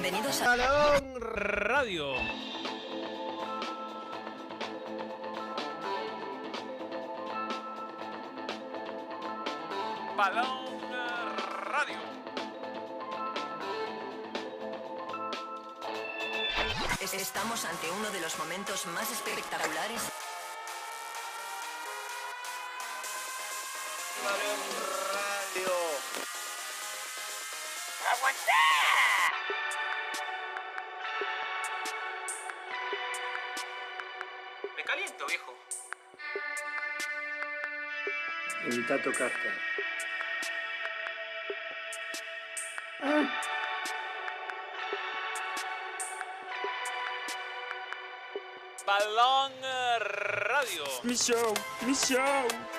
Bienvenidos a Balón Radio. Balón Radio. Es- Estamos ante uno de los momentos más espectaculares. Evita tocarte. Balón Radio. Mi show, mi show.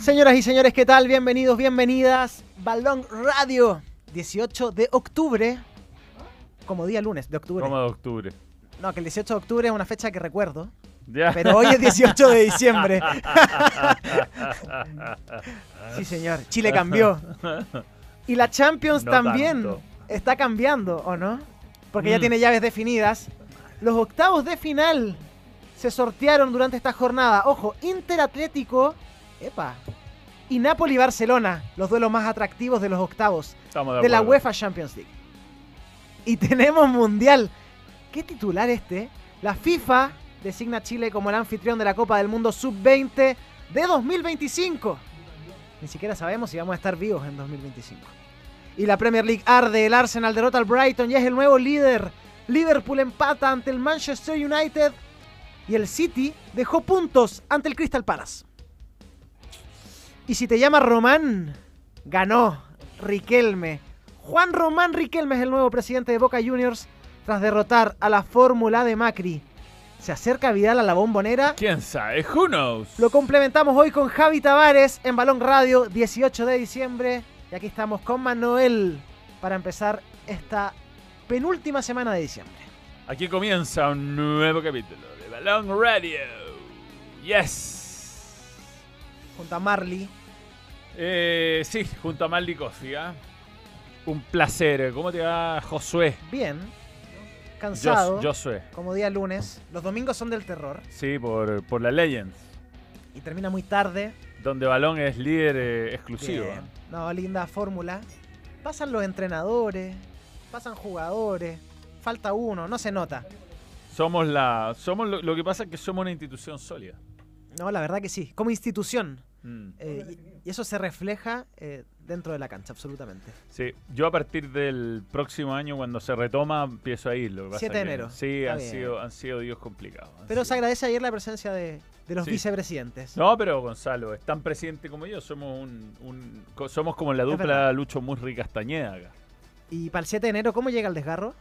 Señoras y señores, ¿qué tal? Bienvenidos, bienvenidas. Balón Radio, 18 de octubre. Como día lunes de octubre. Como de octubre. No, que el 18 de octubre es una fecha que recuerdo. Ya. Pero hoy es 18 de diciembre. sí, señor. Chile cambió. Y la Champions No también tanto. está cambiando, ¿o no? Porque ya Mm. tiene llaves definidas. Los octavos de final se sortearon durante esta jornada. Ojo, Inter Atlético. Epa. Y Napoli Barcelona, los duelos más atractivos de los octavos Estamos de, de la. UEFA Champions League. Y tenemos Mundial. ¿Qué titular este? La FIFA designa a Chile como el anfitrión de la Copa del Mundo Sub-20 de 2025. Ni siquiera sabemos si vamos a estar vivos en 2025. Y la Premier League arde. El Arsenal derrota al Brighton y es el nuevo líder. Liverpool empata ante el Manchester United. Y el City dejó puntos ante el Crystal Palace. Y si te llama Román, ganó Riquelme. Juan Román Riquelme es el nuevo presidente de Boca Juniors tras derrotar a la fórmula de Macri. Se acerca Vidal a la bombonera. ¿Quién sabe? Who knows? Lo complementamos hoy con Javi Tavares en Balón Radio, 18 de diciembre. Y aquí estamos con Manuel para empezar esta penúltima semana de diciembre. Aquí comienza un nuevo capítulo de Balón Radio. Yes. Junto a Marley. Eh, sí, junto a Maldi Coffee, ¿ah? Un placer. ¿Cómo te va, Josué? Bien. Cansado. Jos- Josué. Como día lunes. Los domingos son del terror. Sí, por, por la Legends. Y termina muy tarde. Donde Balón es líder eh, exclusivo. Bien. No, linda fórmula. Pasan los entrenadores, pasan jugadores, falta uno, no se nota. Somos la. Somos lo, lo que pasa es que somos una institución sólida. No, la verdad que sí, como institución. Mm. Eh, y, y eso se refleja eh, dentro de la cancha, absolutamente. Sí, yo a partir del próximo año, cuando se retoma, empiezo a ir. Lo que pasa 7 de que- enero. Sí, Está han bien. sido, han sido días complicados. Pero se agradece ayer la presencia de, de los Sí. vicepresidentes. No, pero Gonzalo, es tan presidente como yo. Somos un, un- somos como la dupla. Lucho Murri Castañeda acá. Y para el 7 de enero, ¿cómo llega el desgarro?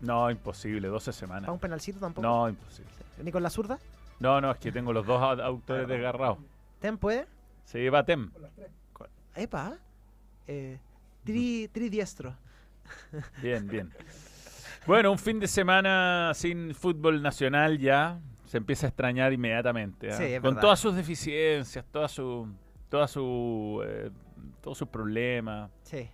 No, imposible, 12 semanas. ¿Para un penalcito tampoco? No, imposible. ¿Ni con la zurda? No, no, es que tengo los dos au- autores desgarrados. ¿Ten puede? Sí, va Tem. Epa. Eh, tri, tridiestro. Bien, bien. Bueno, un fin de semana sin fútbol nacional ya se empieza a extrañar inmediatamente. ¿ah? Sí, es Con verdad. todas sus deficiencias, todas su, todas su, eh, todos sus problemas. Sí,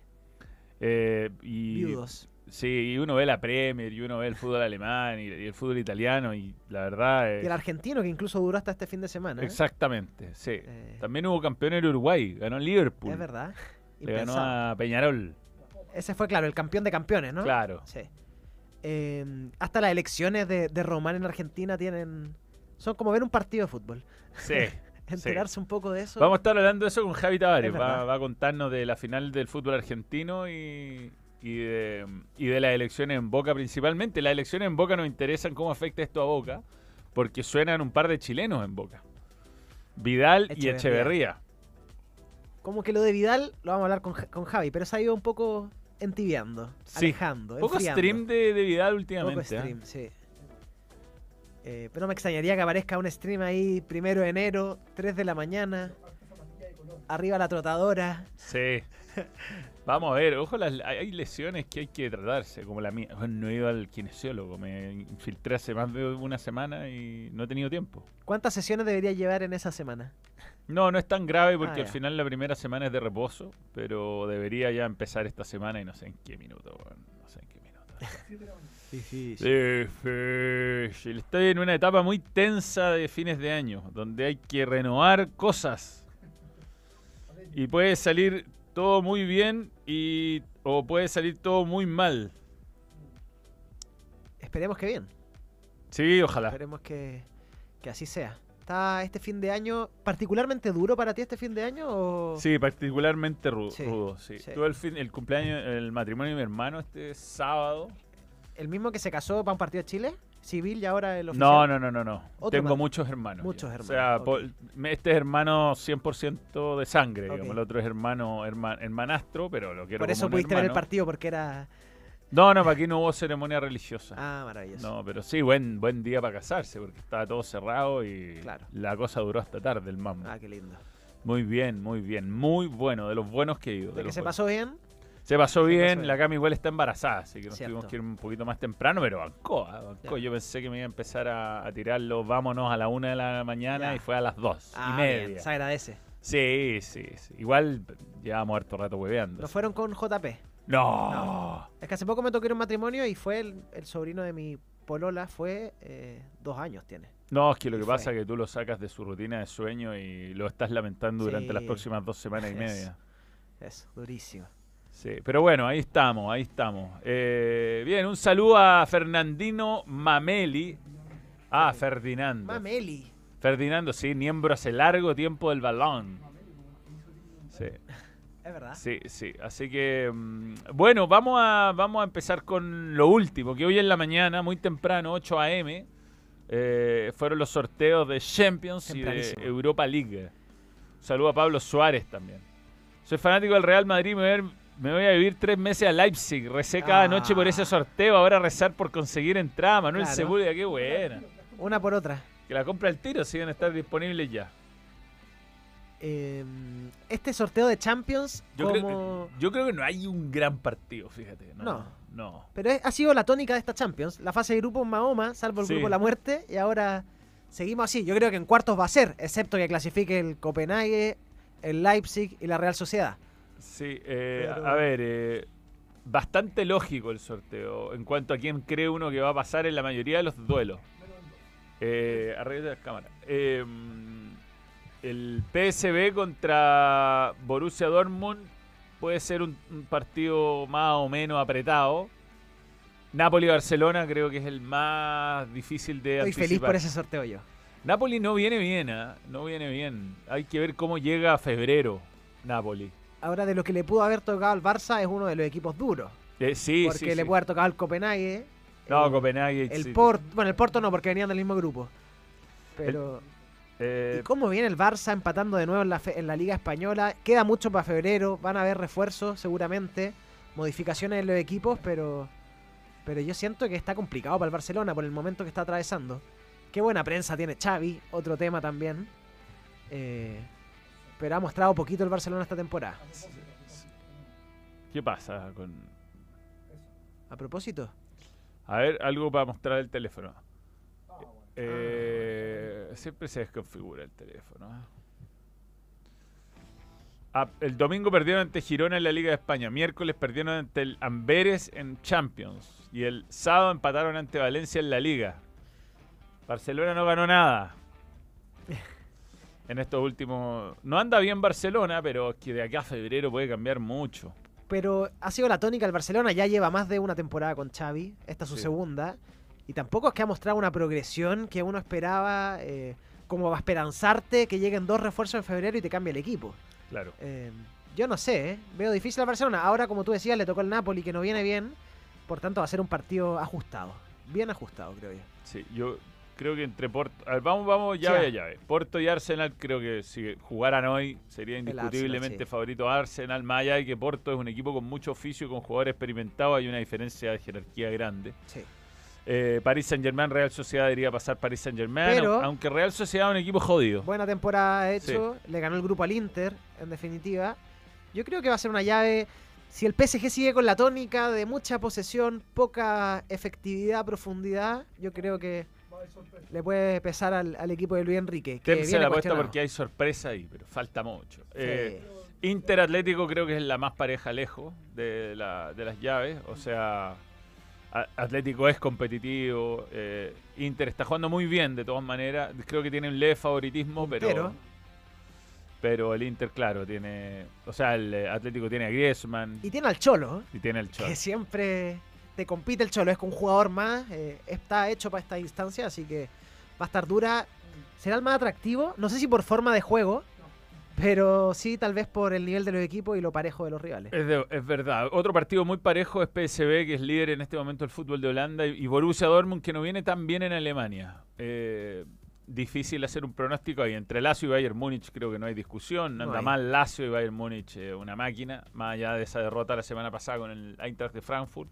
eh, y viudos. Sí, y uno ve la Premier, y uno ve el fútbol alemán y, y el fútbol italiano, y la verdad es... Y el argentino que incluso duró hasta este fin de semana. ¿eh? Exactamente, sí. Eh, También hubo campeón en Uruguay, ganó Liverpool. es verdad. Le ganó a Peñarol. Ese fue, claro, el campeón de campeones, ¿no? Claro. Sí. Eh, hasta las elecciones de, de Román en Argentina tienen. Son como ver un partido de fútbol. Sí. Enterarse un poco de eso. Vamos a estar hablando de eso con Javi Tavares. Es Va, va a contarnos de la final del fútbol argentino y, y, de, y de las elecciones en Boca principalmente. Las elecciones en Boca nos interesan cómo afecta esto a Boca, porque suenan un par de chilenos en Boca. Vidal y Echeverría. Como que lo de Vidal lo vamos a hablar con, con Javi, pero se ha ido un poco entibiando, Sí. alejando. Poco enfriando. stream de, de Vidal Poco últimamente. ¿eh? stream, sí. Eh, pero me extrañaría que aparezca un stream ahí primero de enero, 3 de la mañana. Arriba la trotadora. Sí. Vamos a ver, ojo, las, hay lesiones que hay que tratarse, como la mía. No he ido al kinesiólogo, me infiltré hace más de una semana y no he tenido tiempo. ¿Cuántas sesiones debería llevar en esa semana? No, no es tan grave porque Ah, al final la primera semana es de reposo, pero debería ya empezar esta semana y no sé en qué minuto, no sé en qué minuto. Difícil. Estoy en una etapa muy tensa de fines de año, donde hay que renovar cosas. Y puede salir todo muy bien y o puede salir todo muy mal. Esperemos que bien. Sí, ojalá. Esperemos que, que así sea. ¿Está este fin de año particularmente duro para ti este fin de año? O... Sí, particularmente Sí, rudo, sí. sí. Tuve el, fin, el cumpleaños, el matrimonio de mi hermano este sábado. ¿El mismo que se casó para un partido de Chile? ¿Civil y ahora el oficial? No, no, no, no, no. Tengo muchos hermanos. Muchos hermanos, O sea, este es hermano 100% de sangre, digamos. El otro es hermano, herma- hermanastro, pero lo quiero Por eso como pudiste ver el partido porque era... No, no, para aquí no hubo ceremonia religiosa. Ah, maravilloso. No, pero sí, buen, buen día para casarse, porque estaba todo cerrado y Claro. la cosa duró hasta tarde, el mambo. Ah, qué lindo. Muy bien, muy bien. Muy bueno, de los buenos que he ido. de ¿De que se buenos. pasó bien? Se pasó Se bien, pasó la Cami igual está embarazada, así que nos Cierto. tuvimos que ir un poquito más temprano, pero bancó, ah, bancó. Ya. Yo pensé que me iba a empezar a, a tirarlo, vámonos a la una de la mañana Ya. y fue a las dos Ah, y media. bien, se agradece. Sí, sí, sí. Igual llevamos harto rato hueveando. ¿No fueron con JP? No. Es que hace poco me tocó ir a un matrimonio y fue el, el sobrino de mi polola, fue eh, dos años tiene. No, es que lo que pasa es que tú lo sacas de su rutina de sueño y lo estás lamentando durante las próximas dos semanas y Es- media. Eso, durísimo. Sí, pero bueno, ahí estamos, ahí estamos. Eh, bien, un saludo a Fernandino Mameli. Ah, Ferdinando. Mameli. Ferdinando, sí, miembro hace largo tiempo del balón. Sí, Es verdad. sí, sí. Así que, mm, bueno, vamos a, vamos a empezar con lo último, que hoy en la mañana, muy temprano, 8 a.m., eh, fueron los sorteos de Champions y de. Europa League. Un saludo a Pablo Suárez también. Soy fanático del Real Madrid, me voy a, ver- me voy a vivir tres meses a Leipzig. Recé cada Ah. noche por ese sorteo, ahora rezar por conseguir entrada. Manuel Claro. Sepúlveda, qué buena. Una por otra. Que la compra al tiro, si van a estar disponibles ya. Eh, este sorteo de Champions, Yo, como... creo, yo creo que no hay un gran partido, fíjate. No. No. no. Pero es- ha sido la tónica de esta Champions. La fase de grupos Mahoma, salvo el Sí. grupo La Muerte, y ahora seguimos así. Yo creo que en cuartos va a ser, excepto que clasifique el Copenhague, el Leipzig y la Real Sociedad. Sí, eh, Pero- a ver, eh, bastante lógico el sorteo en cuanto a quién cree uno que va a pasar en la mayoría de los duelos. Eh, arriba de la cámara. Eh, el PSB contra Borussia Dortmund puede ser un, un partido más o menos apretado. Napoli-Barcelona creo que es el más difícil de Estoy feliz por ese sorteo yo. Napoli no viene bien, ¿ah? no viene bien. Hay que ver cómo llega a febrero Napoli. Ahora, de lo que le pudo haber tocado al Barça, es uno de los equipos duros. Eh, sí, porque sí, le sí. puede haber tocado al Copenhague. No, el, Copenhague. El sí. Porto. Bueno, el Porto no, porque venían del mismo grupo. Pero. Eh, ¿Y cómo viene el Barça empatando de nuevo en la, fe- en la Liga Española? Queda mucho para febrero. Van a haber refuerzos, seguramente. Modificaciones en los equipos, pero. Pero yo siento que está complicado para el Barcelona por el momento que está atravesando. Qué buena prensa tiene Xavi, otro tema también. Eh, pero ha mostrado poquito el Barcelona esta temporada. ¿Qué pasa con.? A propósito, A ver, algo para mostrar el teléfono. Eh, Siempre se desconfigura el teléfono. ¿eh? Ah, el domingo perdieron ante Girona en la Liga de España. Miércoles perdieron ante el Amberes en Champions. Y el sábado empataron ante Valencia en la Liga. Barcelona no ganó nada. En estos últimos. No anda bien Barcelona, pero es que de acá a febrero puede cambiar mucho. Pero ha sido la tónica el Barcelona, ya lleva más de una temporada con Xavi, esta es su Sí. segunda, y tampoco es que ha mostrado una progresión que uno esperaba, eh, como va a esperanzarte que lleguen dos refuerzos en febrero y te cambie el equipo. Claro. Eh, yo no sé, ¿eh? veo difícil al Barcelona. Ahora, como tú decías, le tocó el Napoli que no viene bien, por tanto va a ser un partido ajustado, bien ajustado creo yo. Sí, yo creo que entre Porto. a ver, vamos, vamos, llave Sí. a llave. Porto y Arsenal, creo que si jugaran hoy sería Arsenal, indiscutiblemente sí. favorito Arsenal. Más allá de que Porto es un equipo con mucho oficio, con jugadores experimentados, hay una diferencia de jerarquía grande. Sí. Eh, París Saint Germain, Real Sociedad debería pasar París Saint Germain, Pero- aunque Real Sociedad es un equipo jodido. Buena temporada ha hecho, le ganó el grupo al Inter, en definitiva. Yo creo que va a ser una llave. Si el PSG sigue con la tónica de mucha posesión, poca efectividad, profundidad, yo creo que le puede pesar al, al equipo de Luis Enrique. Que viene la apuesta porque hay sorpresa ahí, pero falta mucho. Sí. Eh, Inter Atlético creo que es la más pareja lejos de, la- de las llaves. O sea, Atlético es competitivo. eh, Inter está jugando muy bien de todas maneras. Creo que tiene un leve favoritismo, pero. Pero- Pero el Inter, claro, tiene. O sea, el eh, Atlético tiene a Griezmann Y tiene al Cholo, y tiene el Cholo. que siempre te compite el Cholo. Es que un jugador más, eh, está hecho para esta instancia, así que va a estar dura. Será el más atractivo, no sé si por forma de juego, pero sí tal vez por el nivel de los equipos y lo parejo de los rivales. Es, de- es verdad. Otro partido muy parejo es PSV, que es líder en este momento del fútbol de Holanda, y, y Borussia Dortmund, que no viene tan bien en Alemania. Eh, difícil hacer un pronóstico ahí. Entre Lazio y Bayern Múnich creo que no hay discusión. No No anda hay. mal Lazio y Bayern Múnich, eh, una máquina, más allá de esa derrota la semana pasada con el Eintracht de Frankfurt.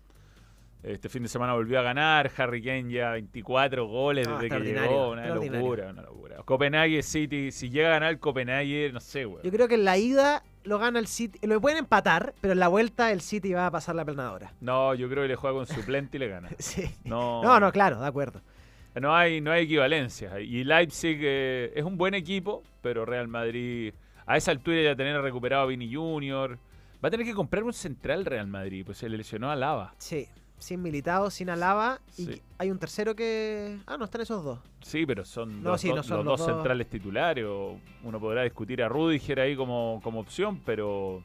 Este fin de semana volvió a ganar, Harry Kane ya 24 goles No, desde que llegó, una locura, una locura. Copenhague City, si llega a ganar el Copenhague, no sé, güey. Yo creo que en la ida lo gana el City, lo pueden empatar, pero en la vuelta el City va a pasar la planadora. No, yo creo que le juega con suplente y le gana. Sí. No, No, no, claro, de acuerdo. No hay, no hay equivalencias. Y Leipzig eh, es un buen equipo, pero Real Madrid, a esa altura ya tener recuperado a Vini Junior, va a tener que comprar un central Real Madrid, pues se le lesionó a Lava. Sí, sin Militao, sin Alaba. Y Sí. hay un tercero que... Ah, no, están esos dos. Sí, pero son No, los, sí, dos- no son los los dos dos. centrales titulares. o Uno podrá discutir a Rudiger ahí como, como opción, pero,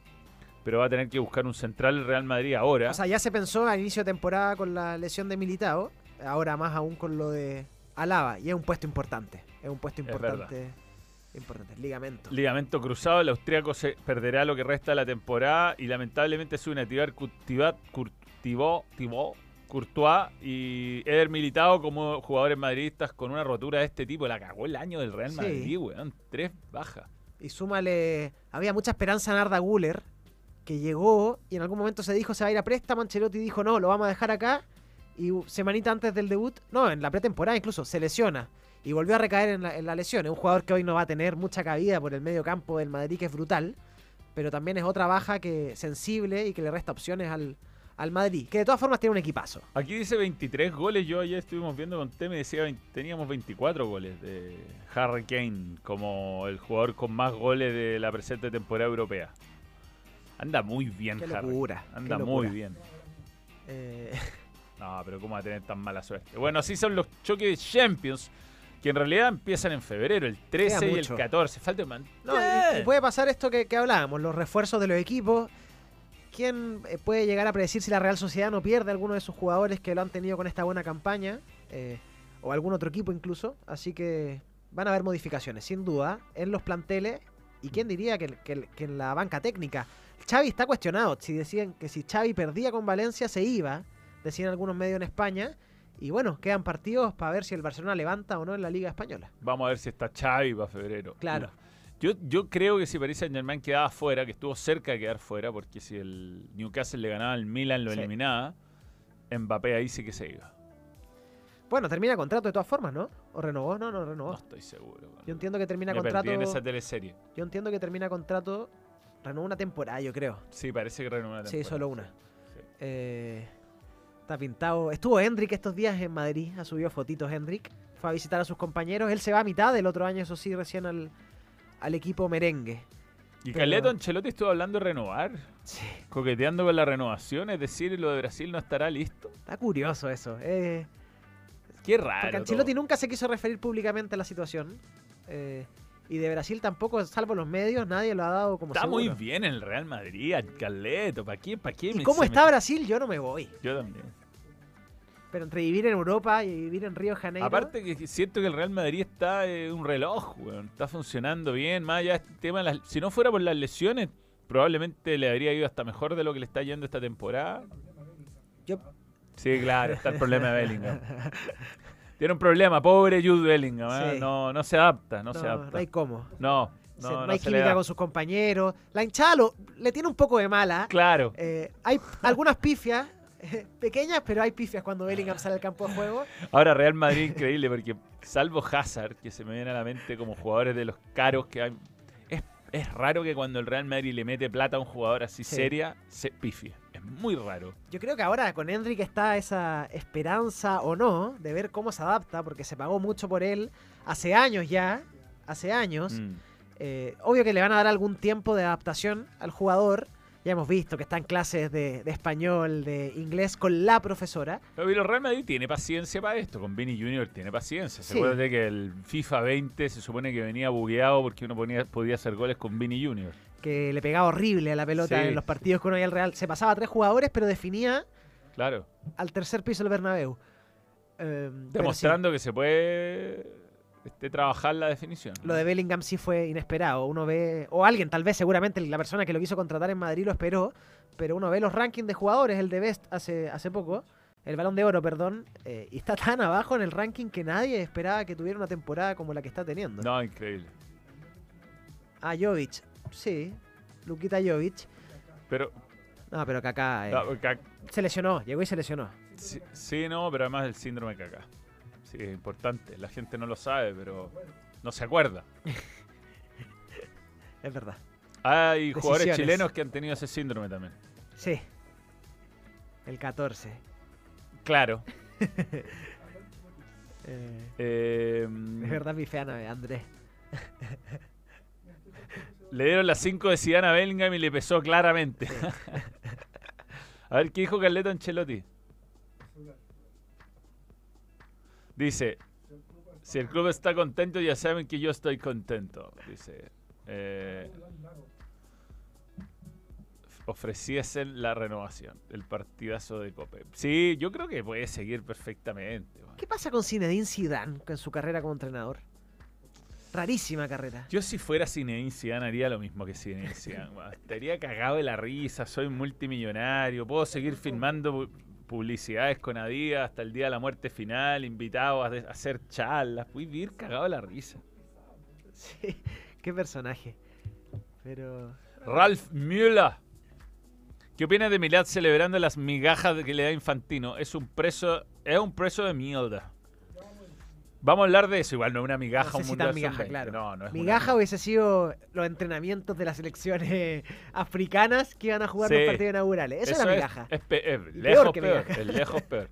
pero va a tener que buscar un central Real Madrid ahora. O sea, ya se pensó a inicio de temporada con la lesión de Militao, ahora más aún con lo de Alaba, y es un puesto importante. Es un puesto importante. Importante, ligamento. Ligamento cruzado, el austriaco se perderá lo que resta de la temporada y lamentablemente se une Courtivó- Thibaut Courtois y Eder Militao como jugadores madridistas con una rotura de este tipo. La cagó el año del Real Sí. Madrid, weón. Tres bajas. Y súmale, había mucha esperanza en Arda Guller, que llegó y en algún momento se dijo se va a ir a préstamo, Ancelotti dijo no, lo vamos a dejar acá. Y semanita antes del debut, no, en la pretemporada incluso, se lesiona. Y volvió a recaer en la, en la lesión. Es un jugador que hoy no va a tener mucha cabida por el medio campo del Madrid, que es brutal. Pero también es otra baja que sensible y que le resta opciones al, al Madrid. Que de todas formas tiene un equipazo. Aquí dice 23 goles. Yo ayer estuvimos viendo con Teme decía 20 teníamos 24 goles de Harry Kane como el jugador con más goles de la presente temporada europea. Anda muy bien, Qué Harry. locura, Anda muy bien. Eh, No, pero ¿cómo va a tener tan mala suerte? Bueno, así son los choques de Champions, que en realidad empiezan en febrero, el 13 Queda y el mucho. 14. Falta man. No, y- y puede pasar esto que, que hablábamos, los refuerzos de los equipos. ¿Quién eh, puede llegar a predecir si la Real Sociedad no pierde alguno de sus jugadores que lo han tenido con esta buena campaña? Eh, o algún otro equipo incluso. Así que van a haber modificaciones, sin duda, en los planteles. ¿Y quién diría que, que- que en la banca técnica? Xavi está cuestionado. Si decían que si Xavi perdía con Valencia se iba, decían algunos medios en España. Y bueno, quedan partidos para ver si el Barcelona levanta o no en la Liga Española. Vamos a ver si está Xavi para febrero. Claro. Yo, yo creo que si Paris Saint Germain quedaba fuera, que estuvo cerca de quedar fuera, porque si el Newcastle le ganaba al Milan, lo Sí. eliminaba, Mbappé ahí sí que se iba. Bueno, termina contrato de todas formas, ¿no? ¿O renovó? No, no renovó. No estoy seguro. Yo entiendo que termina Me contrato. perdí en esa teleserie. Yo entiendo que termina contrato. Renueva una temporada, yo creo. Sí, parece que renovó una Sí, temporada, solo una. sí. Eh, está pintado. Estuvo Hendrik estos días en Madrid. Ha subido fotitos Hendrik. Fue a visitar a sus compañeros. Él se va a mitad del otro año, eso sí, recién al, al equipo merengue. Y Pero- Carleto Ancelotti estuvo hablando de renovar, Sí, coqueteando con la renovación, es decir, lo de Brasil no estará listo. está curioso eso. Eh, Qué raro. porque todo. Ancelotti nunca se quiso referir públicamente a la situación. eh, y de Brasil tampoco, salvo los medios, nadie lo ha dado como Está muy bien en el Real Madrid, Carleto. ¿Para qué? ¿Para qué? ¿Y me- cómo está me- Brasil? Yo no me voy. Yo también. Pero entre vivir en Europa y vivir en Río de Janeiro. Aparte que siento que el Real Madrid está eh, un reloj, weón. Está funcionando bien. Más allá de este tema, las- si no fuera por las lesiones, probablemente le habría ido hasta mejor de lo que le está yendo esta temporada. Yo- Sí, claro, está el problema de Bellingham. Tiene un problema, pobre Jude Bellingham. ¿eh? Sí. No, no se adapta, no, no, se adapta. no hay cómo. No, Se- no, no no hay se le química da. con sus compañeros. La hinchada lo- le tiene un poco de mala. Claro. Eh, hay algunas pifias pequeñas, pero hay pifias cuando Bellingham sale al campo de juego. Ahora Real Madrid increíble porque salvo Hazard, que se me viene a la mente como jugadores de los caros que hay, es, es raro que cuando el Real Madrid le mete plata a un jugador así Sí. seria, se pifie. Es muy raro. Yo creo que ahora con Hendrik está esa esperanza o no de ver cómo se adapta, porque se pagó mucho por él hace años ya. Hace años. Mm. Eh, obvio que le van a dar algún tiempo de adaptación al jugador. Ya hemos visto que está en clases de, de español, de inglés con la profesora. Pero Real Madrid tiene paciencia para esto. Con Vini Junior tiene paciencia. Sí. Se acuerda que el FIFA 20 se supone que venía bugueado porque uno ponía- podía hacer goles con Vini Junior. que le pegaba horrible a la pelota Sí. en los partidos que uno veía al Real. Se pasaba a tres jugadores, pero definía Claro. al tercer piso del Bernabéu. Eh, pero Demostrando que se puede este, trabajar la definición. lo de Bellingham sí fue inesperado. Uno ve, o alguien, tal vez, seguramente la persona que lo quiso contratar en Madrid lo esperó, pero uno ve los rankings de jugadores, el de Best hace, hace poco, el balón de oro, perdón, eh, y está tan abajo en el ranking que nadie esperaba que tuviera una temporada como la que está teniendo. No, increíble. Ah, Jovic, sí, Luquita Jovic. Pero No, pero Kaká eh, no, se lesionó, llegó y se lesionó. Sí, sí, no, pero además el síndrome caca. Sí, es importante. La gente no lo sabe, pero no se acuerda. Es verdad. Hay jugadores chilenos que han tenido ese síndrome también. Sí. El 14. Claro. Eh, Eh, es verdad, mi eh, Andrés. le dieron las 5 de Zidane a Bellingham y le pesó claramente. a ver, ¿qué dijo Carleto Ancelotti? Dice, si el club está contento, ya saben que yo estoy contento. Dice, eh, ofreciesen la renovación, el partidazo de Cope. Sí, yo creo que puede seguir perfectamente. man. ¿Qué pasa con Zinedine Zidane con su carrera como entrenador? Rarísima carrera. Yo si fuera Zinedine Zidane haría lo mismo que Zinedine Zidane. Estaría cagado de la risa, soy multimillonario, puedo seguir filmando publicidades con Adidas hasta el día de la muerte final, invitado a, a hacer charlas, a vivir cagado de la risa. Sí, qué personaje. Pero. Ralph Müller. ¿Qué opinas de Milad celebrando las migajas que le da Infantino? Es un preso, es un preso de mierda. Vamos a hablar de eso, igual no es una migaja No sé un si tan migaja, sub-20. claro. No, no es una Migaja hubiese sido los entrenamientos de las selecciones africanas que iban a jugar Sí. los partidos inaugurales. Eso, era es- migaja. Es, pe- es peor lejos que peor. migaja. Es lejos peor.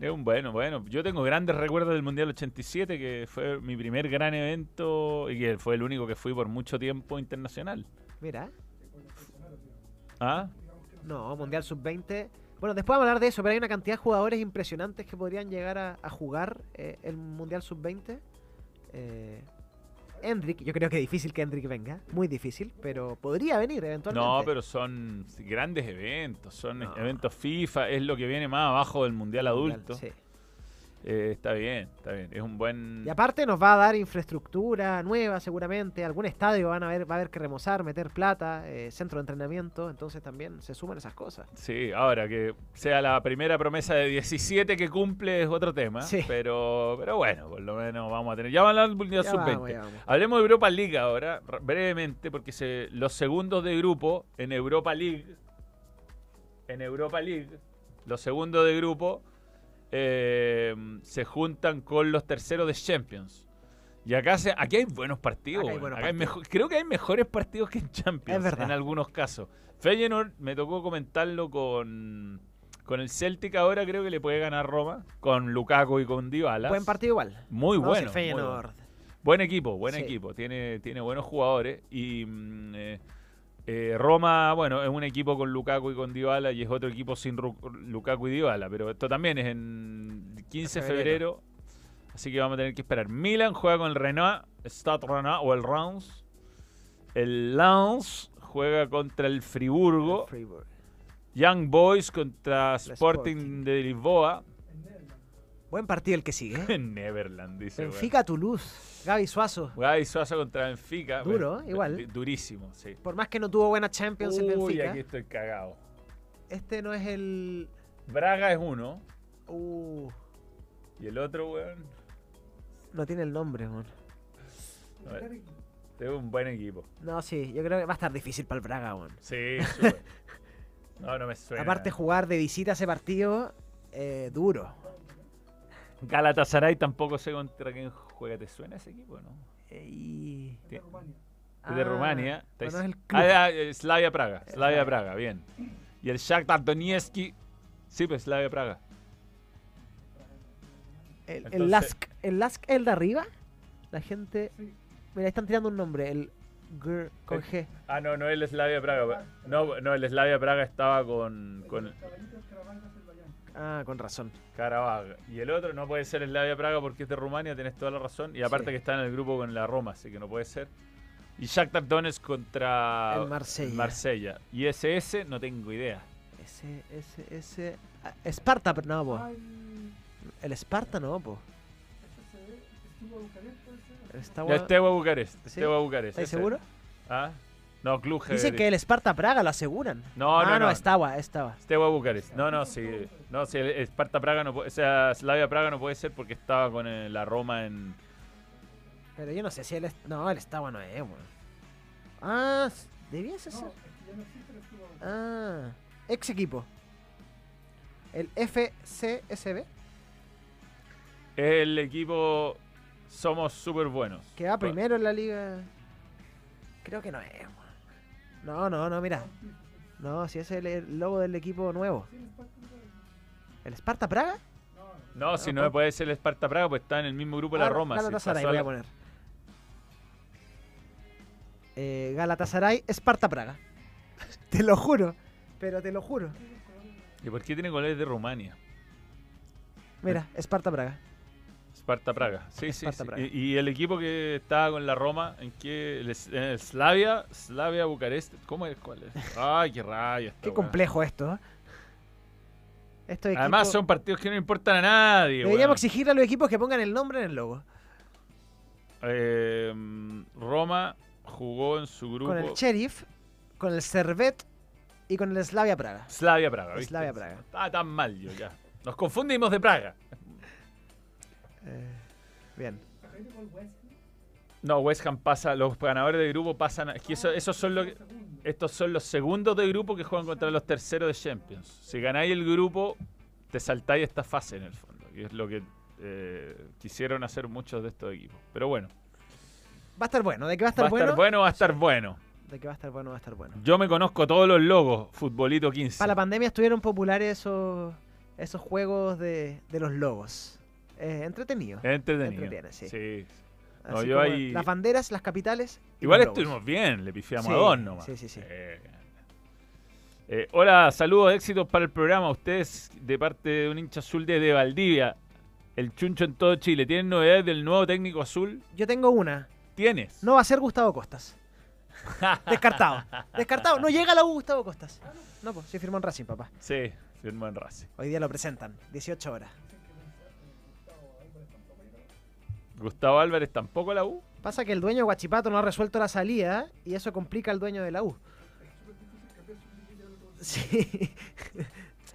Es un bueno, bueno. Yo tengo grandes recuerdos del Mundial 87, que fue mi primer gran evento y que fue el único que fui por mucho tiempo internacional. Mira. ¿Ah? No, Mundial Sub-20. Bueno, después vamos a hablar de eso, pero hay una cantidad de jugadores impresionantes que podrían llegar a, a jugar eh, el Mundial Sub-20. Eh, Hendrik, yo creo que es difícil que Hendrik venga, muy difícil, pero podría venir eventualmente. No, pero son grandes eventos, son No. eventos FIFA, es lo que viene más abajo del Mundial adulto. Sí. Eh, está bien, está bien. Es un buen... Y aparte nos va a dar infraestructura nueva seguramente, algún estadio van a ver, va a haber que remozar, meter plata, eh, centro de entrenamiento, entonces también se suman esas cosas. Sí, ahora que sea la primera promesa de 17 que cumple es otro tema. Sí. Pero, pero bueno, por lo menos vamos a tener. Ya van a hablar del Mundial Ya Sub-20. vamos, ya vamos. Hablemos de Europa League ahora, brevemente, porque se, los segundos de grupo en Europa League, en Europa League, los segundos de grupo eh, se juntan con los terceros de Champions. Y acá, se, aquí hay buenos partidos. Hay buenos Acá hay partidos. creo que hay mejores partidos que en Champions Es verdad. en algunos casos. Feyenoord me tocó comentarlo con, con el Celtic ahora, creo que le puede ganar Roma, con Lukaku y con Dybala. Buen partido igual. Muy No, bueno. muy Feyenoord. bueno. Buen equipo, buen Sí. equipo. Tiene, tiene buenos jugadores. Y mm, eh, eh, Roma, bueno, es un equipo con Lukaku y con Dybala y es otro equipo sin Ru- Lukaku y Dybala. Pero esto también es en 15 de Febrero. febrero. Así que vamos a tener que esperar. Milan juega con el Renat, Stade Renat o el Reims. El Lens juega contra el Friburgo. Young Boys contra Sporting. Sporting de Lisboa. Buen partido el que sigue. ¿eh? En Neverland, dice. Benfica Toulouse. Gaby Suazo. Gaby Suazo contra Benfica. Duro, Bueno, igual. du- Durísimo, sí. Por más que no tuvo buena Champions Uy, Benfica. aquí estoy cagado. Este no es el. Braga es uno. Uh, Y el otro, weón. no tiene el nombre, weón. Es un buen equipo. No, sí, yo creo que va a estar difícil para el Braga, weón. Sí, súper. No, no me suena. Aparte, jugar de visita a ese partido, eh, duro. Galatasaray tampoco sé contra quién juega. ¿Te suena ese equipo, no? Eh, y... Tie- Ah, de Rumania. bueno, es el club. ah, eh, Slavia Praga. Slavia. Praga, bien. Y el Shakhtar Donetsk. Sí, pues Slavia Praga. El, el Lask, ¿el Lask el de arriba? La gente... Mira, ahí están tirando un nombre, el Gr con El- G. Ah, no, no el Slavia Praga. No, no, el Slavia Praga estaba con, con Ah, con razón. Carabag. Y el otro no puede ser Slavia Praga porque es de Rumania, tenés toda la razón. Y aparte Sí. que está en el grupo con la Roma, así que no puede ser. Y Shakhtar Donetsk contra El Marsella. Marsella. Y SS no tengo idea. Ese, ese, ese... ah, Esparta, pero no, po. El Esparta no, po. Steaua Bucarest. ¿Sí? Steaua Bucarest. ¿Estáis ese. seguro? ¿Ah? No, Club Dicen GDR. que el Esparta Praga lo aseguran. No, ah, no, no, no. estaba, estaba. Steaua Bucarest. No, no, sí. No, sí, el Esparta Praga no puede, o sea, Slavia Praga no puede ser porque estaba con eh, la Roma en Pero yo no sé si el... est- No, el estaba no es, weón. Ah, debiese ser. Ah, ex equipo. El FCSB, el equipo somos súper buenos. que va primero en la liga. Creo que no es, weón. No, no, no, mira. No, si es el, el logo del equipo nuevo. ¿El Esparta Praga? No, si No, con- puede ser el Esparta Praga, pues está en el mismo grupo de la Ah, Roma. Galatasaray, a voy a poner. Eh, Galatasaray, Esparta Praga. te lo juro. Pero te lo juro. ¿Y por qué tiene goles de Rumania? Mira, Esparta Praga. Esparta Praga. Sí, sí, Sparta sí. Praga. Y, y el equipo que estaba con la Roma, ¿en qué? En el Slavia, Slavia Bucarest. ¿Cómo es? ¿Cuál es? Ay, qué esta Qué complejo esto. ¿eh? Estos equipos- Además son partidos que no importan a nadie. Deberíamos weón. exigirle a los equipos que pongan el nombre en el logo. Eh, Roma jugó en su grupo. Con el Sheriff, con el Servet y con el Slavia Praga. Slavia Praga, ¿viste? Slavia Praga. Estaba tan mal yo ya. Nos confundimos de Praga. Eh, bien. No, West Ham pasa, los ganadores de grupo pasan. Es que eso- esos son los, estos son los segundos de grupo que juegan contra los terceros de Champions. Si ganáis el grupo, te saltáis esta fase en el fondo. Y es lo que eh, quisieron hacer muchos de estos equipos. Pero bueno, Va a estar bueno. ¿De qué va a va estar a bueno? estar bueno, va a estar bueno. De que va a estar bueno, va a estar bueno. Yo me conozco todos los logos, Futbolito 15. Para la pandemia estuvieron populares esos, esos juegos de, de los logos. Eh, entretenido. Entretenido. Entretiene, sí. sí. No, yo ahí- Las banderas, las capitales. Igual estuvimos bien, le pifiamos Sí, a dos nomás. sí, sí, sí. Eh, eh, hola, saludos, éxitos para el programa. Ustedes, de parte de un hincha azul desde Valdivia, el chuncho en todo Chile, ¿tienen novedades del nuevo técnico azul? Yo tengo una. ¿Tienes? No va a ser Gustavo Costas. Descartado. Descartado. No llega la U Gustavo Costas. No, pues sí firmó en Racing, papá. Sí, firmó en Racing. Hoy día lo presentan. 18 horas. Gustavo Álvarez tampoco a la U. Pasa que el dueño Guachipato no ha resuelto la salida y eso complica al dueño de la U. Sí.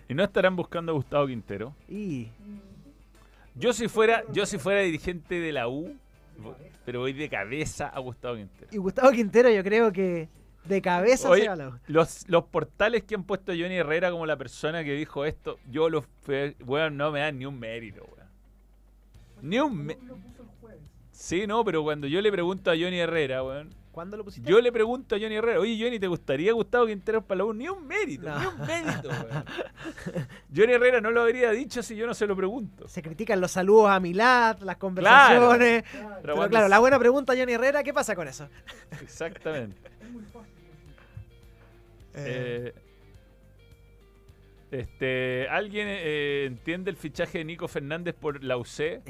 Y no estarán buscando a Gustavo Quintero. Y Yo si fuera, yo si fuera dirigente de la U, pero voy de cabeza a Gustavo Quintero. Y Gustavo Quintero yo creo que de cabeza Oye, se va a la U. Los, los portales que han puesto Johnny Herrera como la persona que dijo esto, yo los weón, no me dan ni un mérito, weón. Ni un mé- Sí, no, pero cuando yo le pregunto a Johnny Herrera, weón. ¿Cuándo lo pusiste? Yo le pregunto a Johnny Herrera, oye Johnny, ¿te gustaría Gustavo Quinteros para la U? Ni un mérito, No. ni un mérito, weón. Johnny Herrera no lo habría dicho si yo no se lo pregunto. Se critican los saludos a Milad, las conversaciones. Pero, claro, es- la buena pregunta, Johnny Herrera, ¿qué pasa con eso? Exactamente. Eh, este, ¿Alguien eh, entiende el fichaje de Nico Fernández por la UC?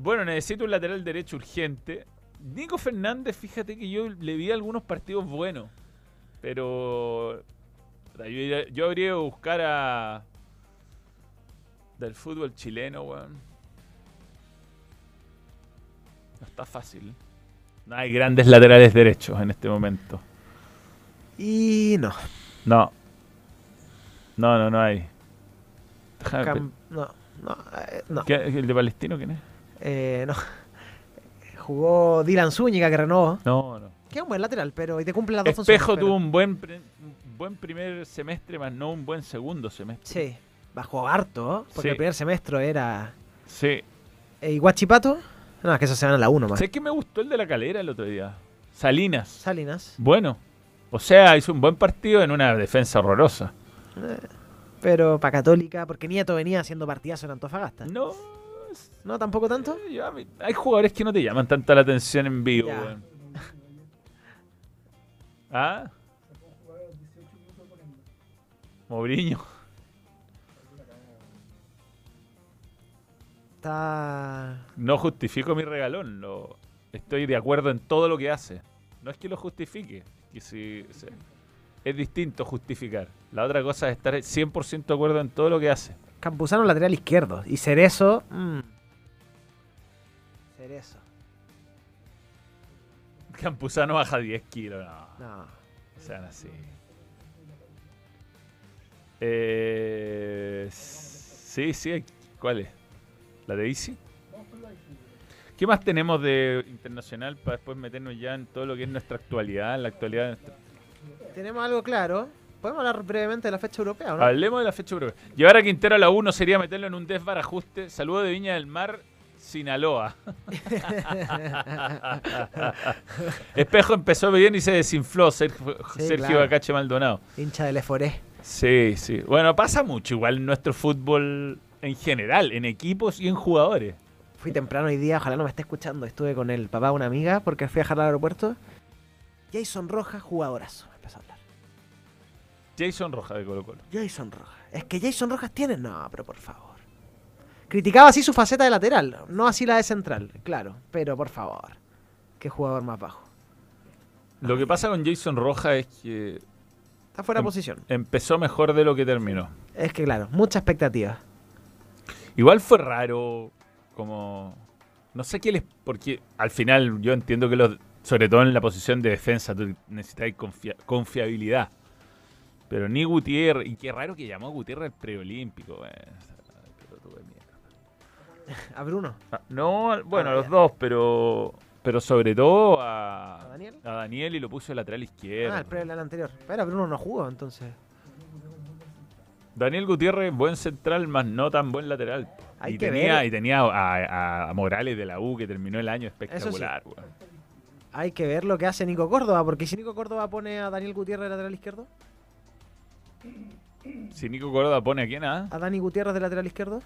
Bueno, necesito un lateral derecho urgente. Nico Fernández, fíjate que yo le vi algunos partidos buenos. Pero yo, habría a buscar a... Del fútbol chileno, weón. No está fácil. No hay grandes laterales derechos en este momento. Y no. No. No, no, no hay. Déjame pe- Cam- no, no, eh, no. ¿Qué- ¿El de Palestino quién es? Eh, no. Jugó Dylan Zúñiga, que renovó. No, no. Que es un buen lateral, pero y te cumple las dos Espejo funciones, tuvo pero- un buen, pre- un buen primer semestre, más no un buen segundo semestre. Sí, bajó harto, porque Sí. el primer semestre era... Sí. Eh, ¿Y Guachipato? No, es que eso se van a la 1 más. ¿Sabes que me gustó el de la calera el otro día? Salinas. Salinas. Bueno. O sea, hizo un buen partido en una defensa horrorosa. Pero para Católica, porque Nieto venía haciendo partidazo en Antofagasta. No. ¿No? ¿Tampoco tanto? eh, ya hay jugadores que no te llaman tanta la atención en vivo, Ya. weón. ¿Ah? Mourinho. Está... No justifico mi regalón. Lo, estoy de acuerdo en todo lo que hace. No es que lo justifique. Que si, es distinto justificar. La otra cosa es estar 100% de acuerdo en todo lo que hace. Campuzano lateral izquierdo. Y Cerezo... mm. Cerezo. Campuzano baja 10 kilos. No, No. sean así. Eh, sí, sí. ¿Cuál es? ¿La de Easy? ¿Qué más tenemos de internacional para después meternos ya en todo lo que es nuestra actualidad, en la actualidad de nuestra Tenemos algo claro. Podemos hablar brevemente de la fecha europea, ¿o ¿no? Hablemos de la fecha europea. Llevar a Quintero a la 1 sería meterlo en un desbar ajuste. Saludo de Viña del Mar, Sinaloa. Espejo empezó bien y se desinfló. Sergio, Sí, Sergio claro. Acache Maldonado. Hincha del Eforé. Sí, sí. Bueno, pasa mucho igual en nuestro fútbol en general, en equipos y en jugadores. Fui temprano hoy día, ojalá no me esté escuchando. Estuve con el papá de una amiga porque fui a dejarla al aeropuerto. Jason Rojas, jugadorazo. Jason Roja de Colo Colo. Jason Rojas. Es que Jason Rojas tiene. No, pero por favor. Criticaba así su faceta de lateral, no así la de central, claro. Pero por favor. Qué jugador más bajo. Lo que pasa con Jason Roja es que Está fuera de Em- posición. empezó mejor de lo que terminó. Es que claro, mucha expectativa. Igual fue raro, como... No sé qué les... Porque al final yo entiendo que los... Sobre todo en la posición de defensa, tú necesitas confia- confiabilidad. Pero ni Gutiérrez... Y qué raro que llamó a Gutiérrez preolímpico. eh. A Bruno. Ah, No, bueno, Ah, a los dos, pero... Pero sobre todo a... ¿A Daniel? A Daniel y lo puso de lateral izquierdo. Ah, el pre anterior. Pero Bruno no jugó, entonces. Daniel Gutiérrez, buen central, más no tan buen lateral. Hay y, que tenía, ver. y tenía a, a Morales de la U que terminó el año espectacular. weón. Hay que ver lo que hace Nico Córdoba, porque si Nico Córdoba pone a Daniel Gutiérrez de lateral izquierdo, Si Nico Córdoba pone a quién, ah? a Dani Gutiérrez de lateral izquierdo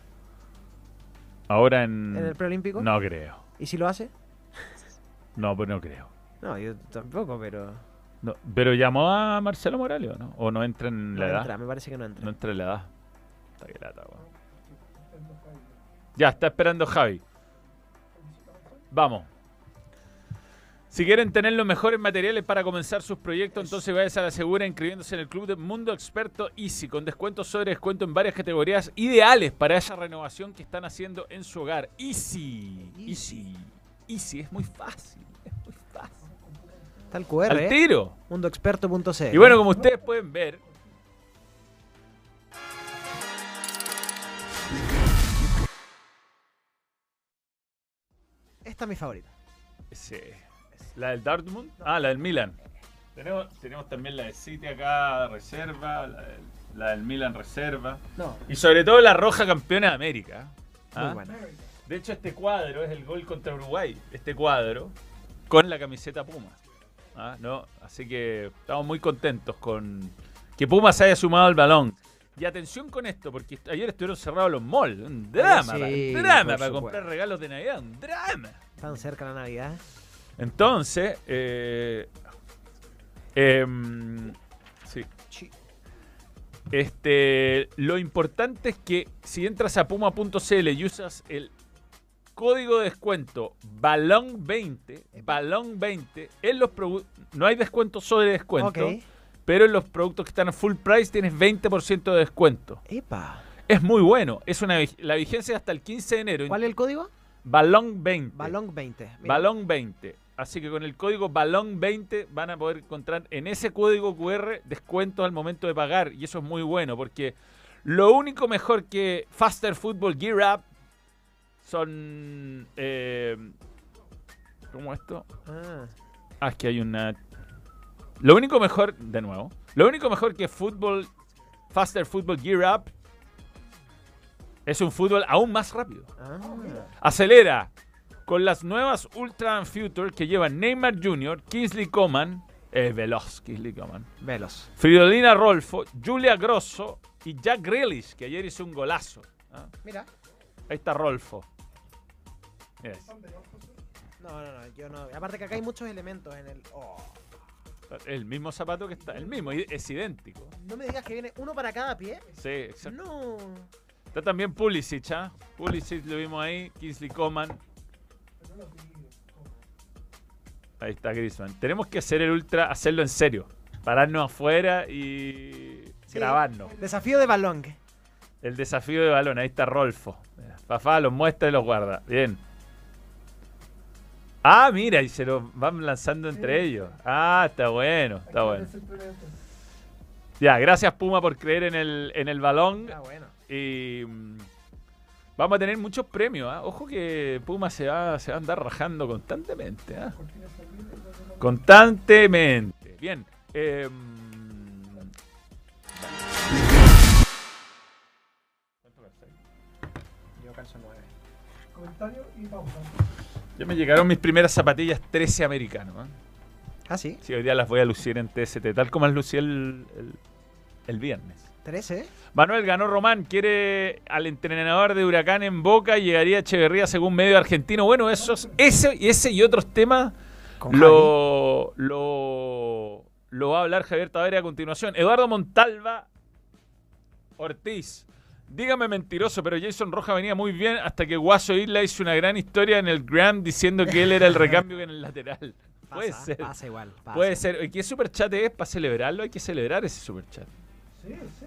Ahora en. en el preolímpico, No creo. y si lo hace, No, pues no creo. no, yo tampoco, pero No, pero llamó a Marcelo Morales, ¿o no? ¿O no entra en la no edad? entra, me parece que no entra. No entra en la edad. Está que lata, weón. Ya, está esperando Javi. Vamos. Si quieren tener los mejores materiales para comenzar sus proyectos, entonces váyanse a la segura inscribiéndose en el Club de Mundo Experto Easy, con descuentos sobre descuento en varias categorías ideales para esa renovación que están haciendo en su hogar. Easy. Easy. Easy, es muy fácil. Es muy fácil. Está el QR, Al ¿eh? tiro. mundoexperto.cl. Y bueno, como ustedes pueden ver, Esta es mi favorita. Sí. La del Dortmund. Ah, la del Milan. Tenemos, tenemos también la de City acá, reserva. La del, la del Milan, reserva. No, Y sobre todo la roja campeona de América. muy ¿ah? buena. De hecho, este cuadro es el gol contra Uruguay. Este cuadro con la camiseta Puma. Ah, ¿no? Así que estamos muy contentos con que Puma se haya sumado al balón. Y atención con esto, porque ayer estuvieron cerrados los malls. Un drama, Sí, para, drama para comprar regalos de Navidad. Un drama. Tan cerca la Navidad. Entonces, eh, em, sí. Este, lo importante es que si entras a puma.cl y usas el código de descuento balón20, balón20, en los no hay descuento sobre descuento, pero en los productos que están a full price tienes 20% de descuento. Epa. Es muy bueno, es una la vigencia es hasta el 15 de enero. ¿Cuál es el código? Balón20. Balón 20. Mira. Balón 20. Así que con el código Balón 20 van a poder encontrar en ese código QR descuentos al momento de pagar. Y eso es muy bueno porque lo único mejor que Faster Football Gear Up son... Eh, ¿Cómo esto? Ah, Ah, es que hay una... Lo único mejor, de nuevo, lo único mejor que Football, Faster Football Gear Up es un fútbol aún más rápido. ah. Acelera con las nuevas Ultra and Future que llevan Neymar Jr., Kingsley Coman, eh, veloz Kingsley Coman, Velos. Fridolina Rolfo, Julia Grosso y Jack Grealish, que ayer hizo un golazo. ¿ah? Mira. Ahí está Rolfo. Mira. No, no, no, yo no. Aparte que acá hay muchos elementos en el. Oh. El mismo zapato que está, el mismo, es idéntico. No me digas que viene uno para cada pie. Sí, exacto. No. Está también Pulisic, ¿ah? Pulisic lo vimos ahí, Kingsley Coman. Ahí está Griezmann. Tenemos que hacer el ultra, hacerlo en serio. Pararnos afuera y Sí. grabarnos. Desafío de balón. El desafío de balón, ahí está Rolfo. Fafá los muestra y los guarda. Bien. Ah, mira, y se lo van lanzando entre ellos. Ah, está bueno, está bueno. Ya, gracias Puma por creer en el, en el balón. Ah, bueno. Y mm, vamos a tener muchos premios. ¿ah? Ojo que Puma se va, se va a andar rajando constantemente. ¿ah? Constantemente. Bien. eh, Yo calzo 9. Comentario y pausa. ya me llegaron mis primeras zapatillas 13 americanos. ¿ah? Ah, sí. Sí, hoy día las voy a lucir en TST, tal como las lucí el, el- el viernes. 13. Manuel ganó Román, quiere al entrenador de Huracán en Boca y llegaría a Echeverría según medio argentino. Bueno, esos, ese, ese y otros temas lo, lo, lo va a hablar Javier Tavera a continuación. Eduardo Montalva Ortiz. Dígame mentiroso, pero Jason Roja venía muy bien hasta que Guaso Isla hizo una gran historia en el Gram diciendo que él era el recambio en el lateral. Pasa, Puede ser. Pasa igual. pasa. Puede ser. ¿Y qué superchat es para celebrarlo? Hay que celebrar ese superchat. Sí, sí.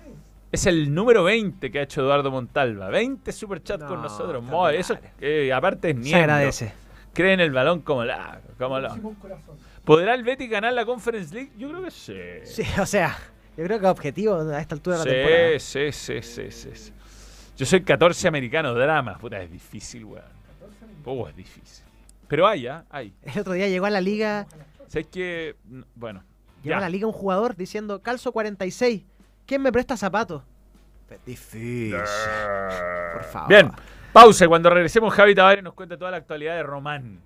Es el número 20 que ha hecho Eduardo Montalva. 20 superchats No, con nosotros. eso, eh, aparte es Se miembro. agradece. Cree en el balón como la. Como la. ¿Podrá el Betis ganar la Conference League? Yo creo que sí. Sí, o sea, yo creo que objetivo a esta altura de la temporada. Sí, sí, sí, sí, sí. Yo soy 14 americano, drama. Puta, es difícil, weón. Oh, es difícil. Pero hay, ¿ah? Hay. El otro día llegó a la liga, ¿Sabes que Bueno. llegó ya. a la liga un jugador diciendo, calzo 46, ¿quién me presta zapatos? Difícil. Por favor. Bien, pausa. Cuando regresemos, Javi Tavares nos cuenta toda la actualidad de Román.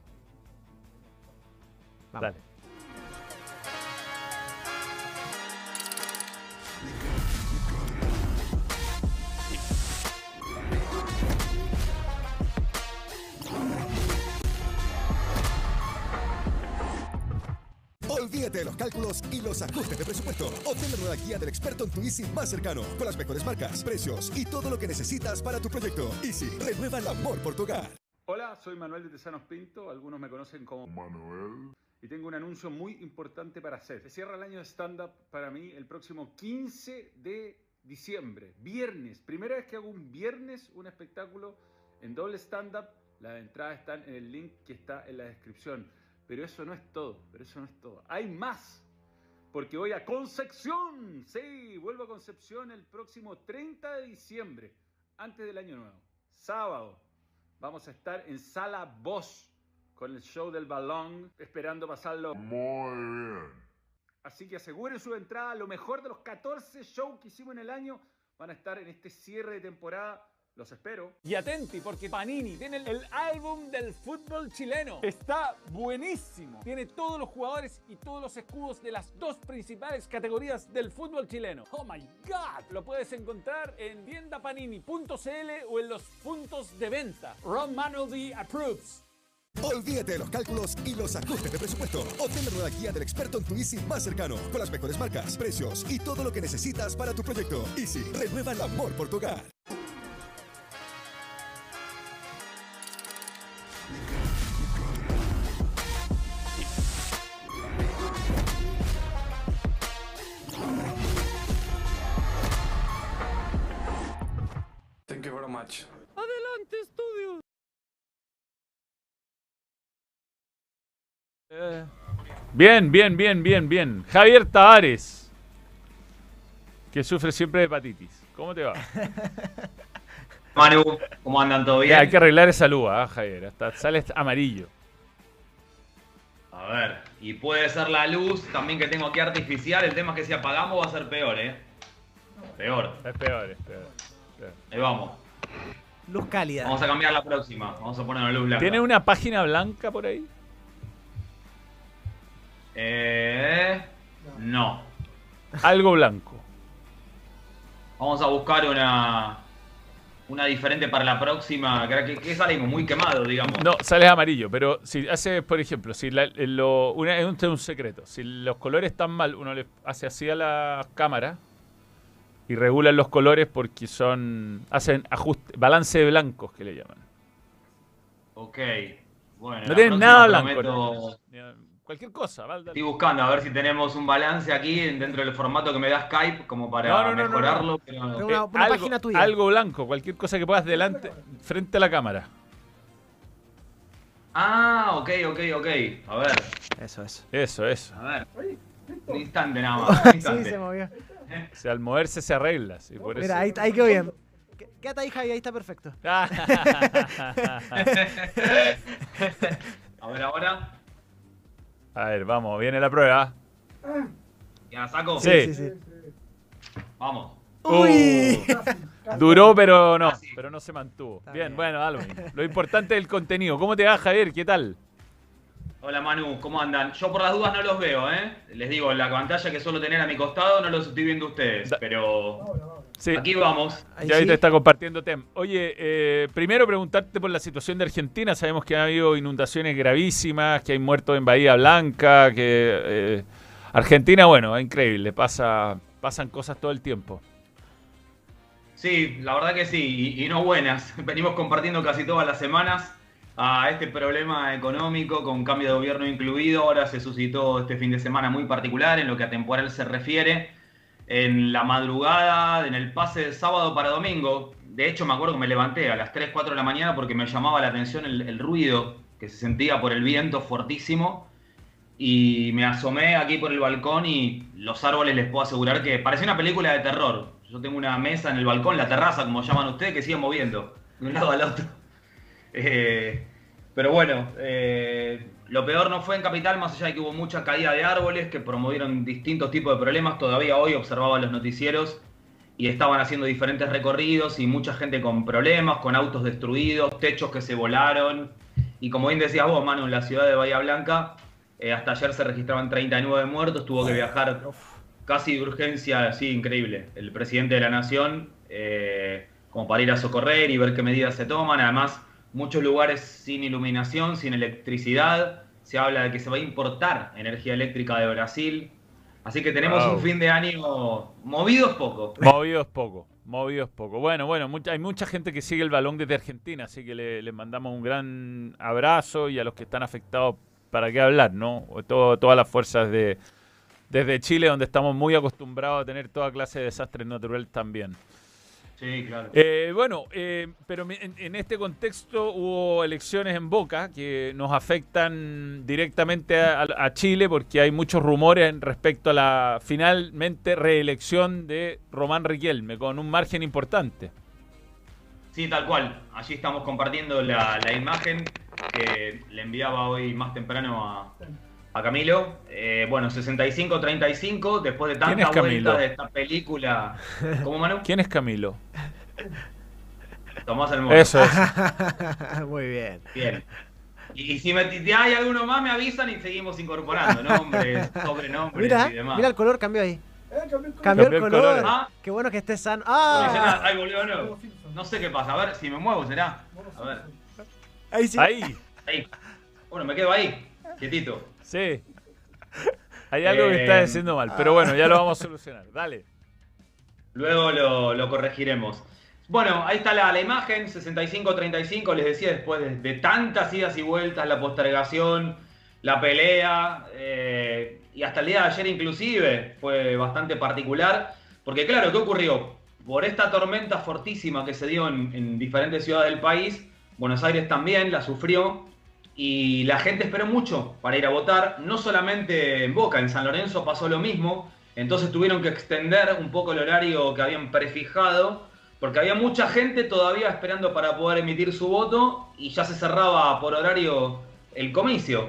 Vamos. Dale. Olvídate de los cálculos y los ajustes de presupuesto. Obtén la nueva guía del experto en tu Easy más cercano, con las mejores marcas, precios y todo lo que necesitas para tu proyecto. Easy, renueva el amor por tu hogar. Hola, soy Manuel de Tesanos Pinto, algunos me conocen como Manuel. Y tengo un anuncio muy importante para hacer. Se cierra el año de stand-up para mí el próximo 15 de diciembre, viernes. Primera vez que hago un viernes un espectáculo en doble stand-up. Las entradas están en el link que está en la descripción. Pero eso no es todo, pero eso no es todo. Hay más. Porque voy a Concepción. Sí, vuelvo a Concepción el próximo 30 de diciembre, antes del año nuevo. Sábado. Vamos a estar en Sala Voz con el show del balón, esperando pasarlo muy bien. Así que aseguren su entrada. Lo mejor de los 14 shows que hicimos en el año van a estar en este cierre de temporada. Los espero. Y atenti, porque Panini tiene el, el álbum del fútbol chileno. Está buenísimo. Tiene todos los jugadores y todos los escudos de las dos principales categorías del fútbol chileno. Oh my god. Lo puedes encontrar en tiendapanini.cl o en los puntos de venta. Ron Manuel D. approves. Olvídate de los cálculos y los ajustes de presupuesto. Obtén la nueva guía del experto en tu Easy más cercano, con las mejores marcas, precios y todo lo que necesitas para tu proyecto. Easy, renueva el amor por tu hogar. Bien, bien, bien, bien, bien. Javier Tavares, que sufre siempre de hepatitis. ¿Cómo te va? Manu, ¿cómo andan? ¿Todo bien? Ya, hay que arreglar esa luz, ah, Javier. Hasta sale amarillo. A ver, y puede ser la luz también que tengo aquí artificial. El tema es que si apagamos va a ser peor, ¿eh? Peor. Es peor, es peor. peor. Ahí vamos. Luz cálida. Vamos a cambiar la próxima. Vamos a poner una luz blanca. ¿Tiene una página blanca por ahí? Eh. No. Algo blanco. Vamos a buscar una. Una diferente para la próxima. Que, que, salimos muy quemado, digamos. No, sale amarillo, pero si hace, por ejemplo, si la- lo, una, es un, es un secreto. Si los colores están mal, uno le hace así a la cámara y regulan los colores porque son. hacen ajuste, balance de blancos que le llaman. Ok. Bueno. No tienen nada blanco. prometo- ¿no? Cualquier cosa, Valda. Estoy buscando a ver si tenemos un balance aquí dentro del formato que me da Skype como para No, no, no, no, no. mejorarlo. pero- Pero una- una algo, página tuya. algo blanco, cualquier cosa que puedas delante, frente a la cámara. Ah, ok, ok, ok. A ver, Eso, eso. Eso, eso. a ver. Un instante nada más. Un Sí, se movió. O sea, al moverse se arregla. sí, por eso. Mira, ahí, ahí quedó bien. Qu- Quédate ahí, Javi, ahí está perfecto. A ver ahora. A ver, vamos, viene la prueba. ¿Ya la saco? Sí. Sí, sí. Vamos. Uy. Uh, duró, pero no, pero no se mantuvo. Está Bien, bien. bueno, mismo. Lo importante es el contenido. ¿Cómo te va, Javier? ¿Qué tal? Hola Manu, ¿cómo andan? Yo por las dudas no los veo, ¿eh? Les digo, la pantalla que suelo tener a mi costado no los estoy viendo ustedes, pero. Sí, aquí vamos. Ya ahí sí. te está compartiendo Tem. Oye, eh, primero preguntarte por la situación de Argentina. Sabemos que ha habido inundaciones gravísimas, que hay muertos en Bahía Blanca, que eh, Argentina, bueno, es increíble, pasa, pasan cosas todo el tiempo. Sí, la verdad que sí, y, y no buenas. Venimos compartiendo casi todas las semanas a este problema económico con cambio de gobierno incluido. Ahora se suscitó este fin de semana muy particular en lo que a temporal se refiere. En la madrugada, en el pase de sábado para domingo. De hecho, me acuerdo que me levanté a las 3, 4 de la mañana porque me llamaba la atención el, ruido que se sentía por el viento fuertísimo. Y me asomé aquí por el balcón y los árboles les puedo asegurar que parecía una película de terror. Yo tengo una mesa en el balcón, la terraza, como llaman ustedes, que sigue moviendo de un lado al otro. Eh, pero bueno, eh, lo peor no fue en Capital, más allá de que hubo mucha caída de árboles que promovieron distintos tipos de problemas. Todavía hoy observaba los noticieros y estaban haciendo diferentes recorridos y mucha gente con problemas, con autos destruidos, techos que se volaron. Y como bien decías vos, Manu, en la ciudad de Bahía Blanca, eh, hasta ayer se registraban 39 muertos, tuvo que viajar casi de urgencia, sí, increíble. El presidente de la nación, eh, como para ir a socorrer y ver qué medidas se toman. Además, muchos lugares sin iluminación, sin electricidad. Se habla de que se va a importar energía eléctrica de Brasil. Así que tenemos Wow. un fin de año movido es poco. Movido es poco, movido es poco. Bueno, bueno, mucha- hay mucha gente que sigue el balón desde Argentina, así que le, le mandamos un gran abrazo y a los que están afectados, ¿para qué hablar, no? Todo- todas las fuerzas de desde Chile, donde estamos muy acostumbrados a tener toda clase de desastres naturales también. Sí, claro. Eh, bueno, eh, pero en, en este contexto hubo elecciones en Boca que nos afectan directamente a, a Chile porque hay muchos rumores respecto a la finalmente reelección de Román Riquelme con un margen importante. Sí, tal cual. Allí estamos compartiendo la, la imagen que le enviaba hoy más temprano a, a Camilo. Eh, bueno, 65-35, después de ¿Quién tantas es Camilo? vueltas de esta película. ¿Cómo, Manu? ¿Quién es Camilo? Tomás el Mono. Eso es. Muy bien. Bien. Y, y si me, si hay alguno más, me avisan y seguimos incorporando nombres, sobrenombres Mira, y demás. mira el color, cambió ahí. Eh, cambió el color. Cambió el color. color. Ah. Qué bueno que esté sano. ¡Ah! Ay, volvió, no. No sé qué pasa. A ver, si me muevo, será. A ver. Ahí sí. Ahí. Ahí. Bueno, me quedo ahí. Quietito. Sí. Hay algo que Eh, está haciendo mal, pero bueno, ya lo vamos a solucionar. Dale. Luego lo, lo corregiremos. Bueno, ahí está la, la imagen, 65-35, les decía, después de, de tantas idas y vueltas, la postergación, la pelea, eh, y hasta el día de ayer inclusive, fue bastante particular, porque claro, ¿qué ocurrió? Por esta tormenta fortísima que se dio en, en diferentes ciudades del país, Buenos Aires también la sufrió, y la gente esperó mucho para ir a votar, no solamente en Boca, en San Lorenzo pasó lo mismo, entonces tuvieron que extender un poco el horario que habían prefijado, porque había mucha gente todavía esperando para poder emitir su voto y ya se cerraba por horario el comicio.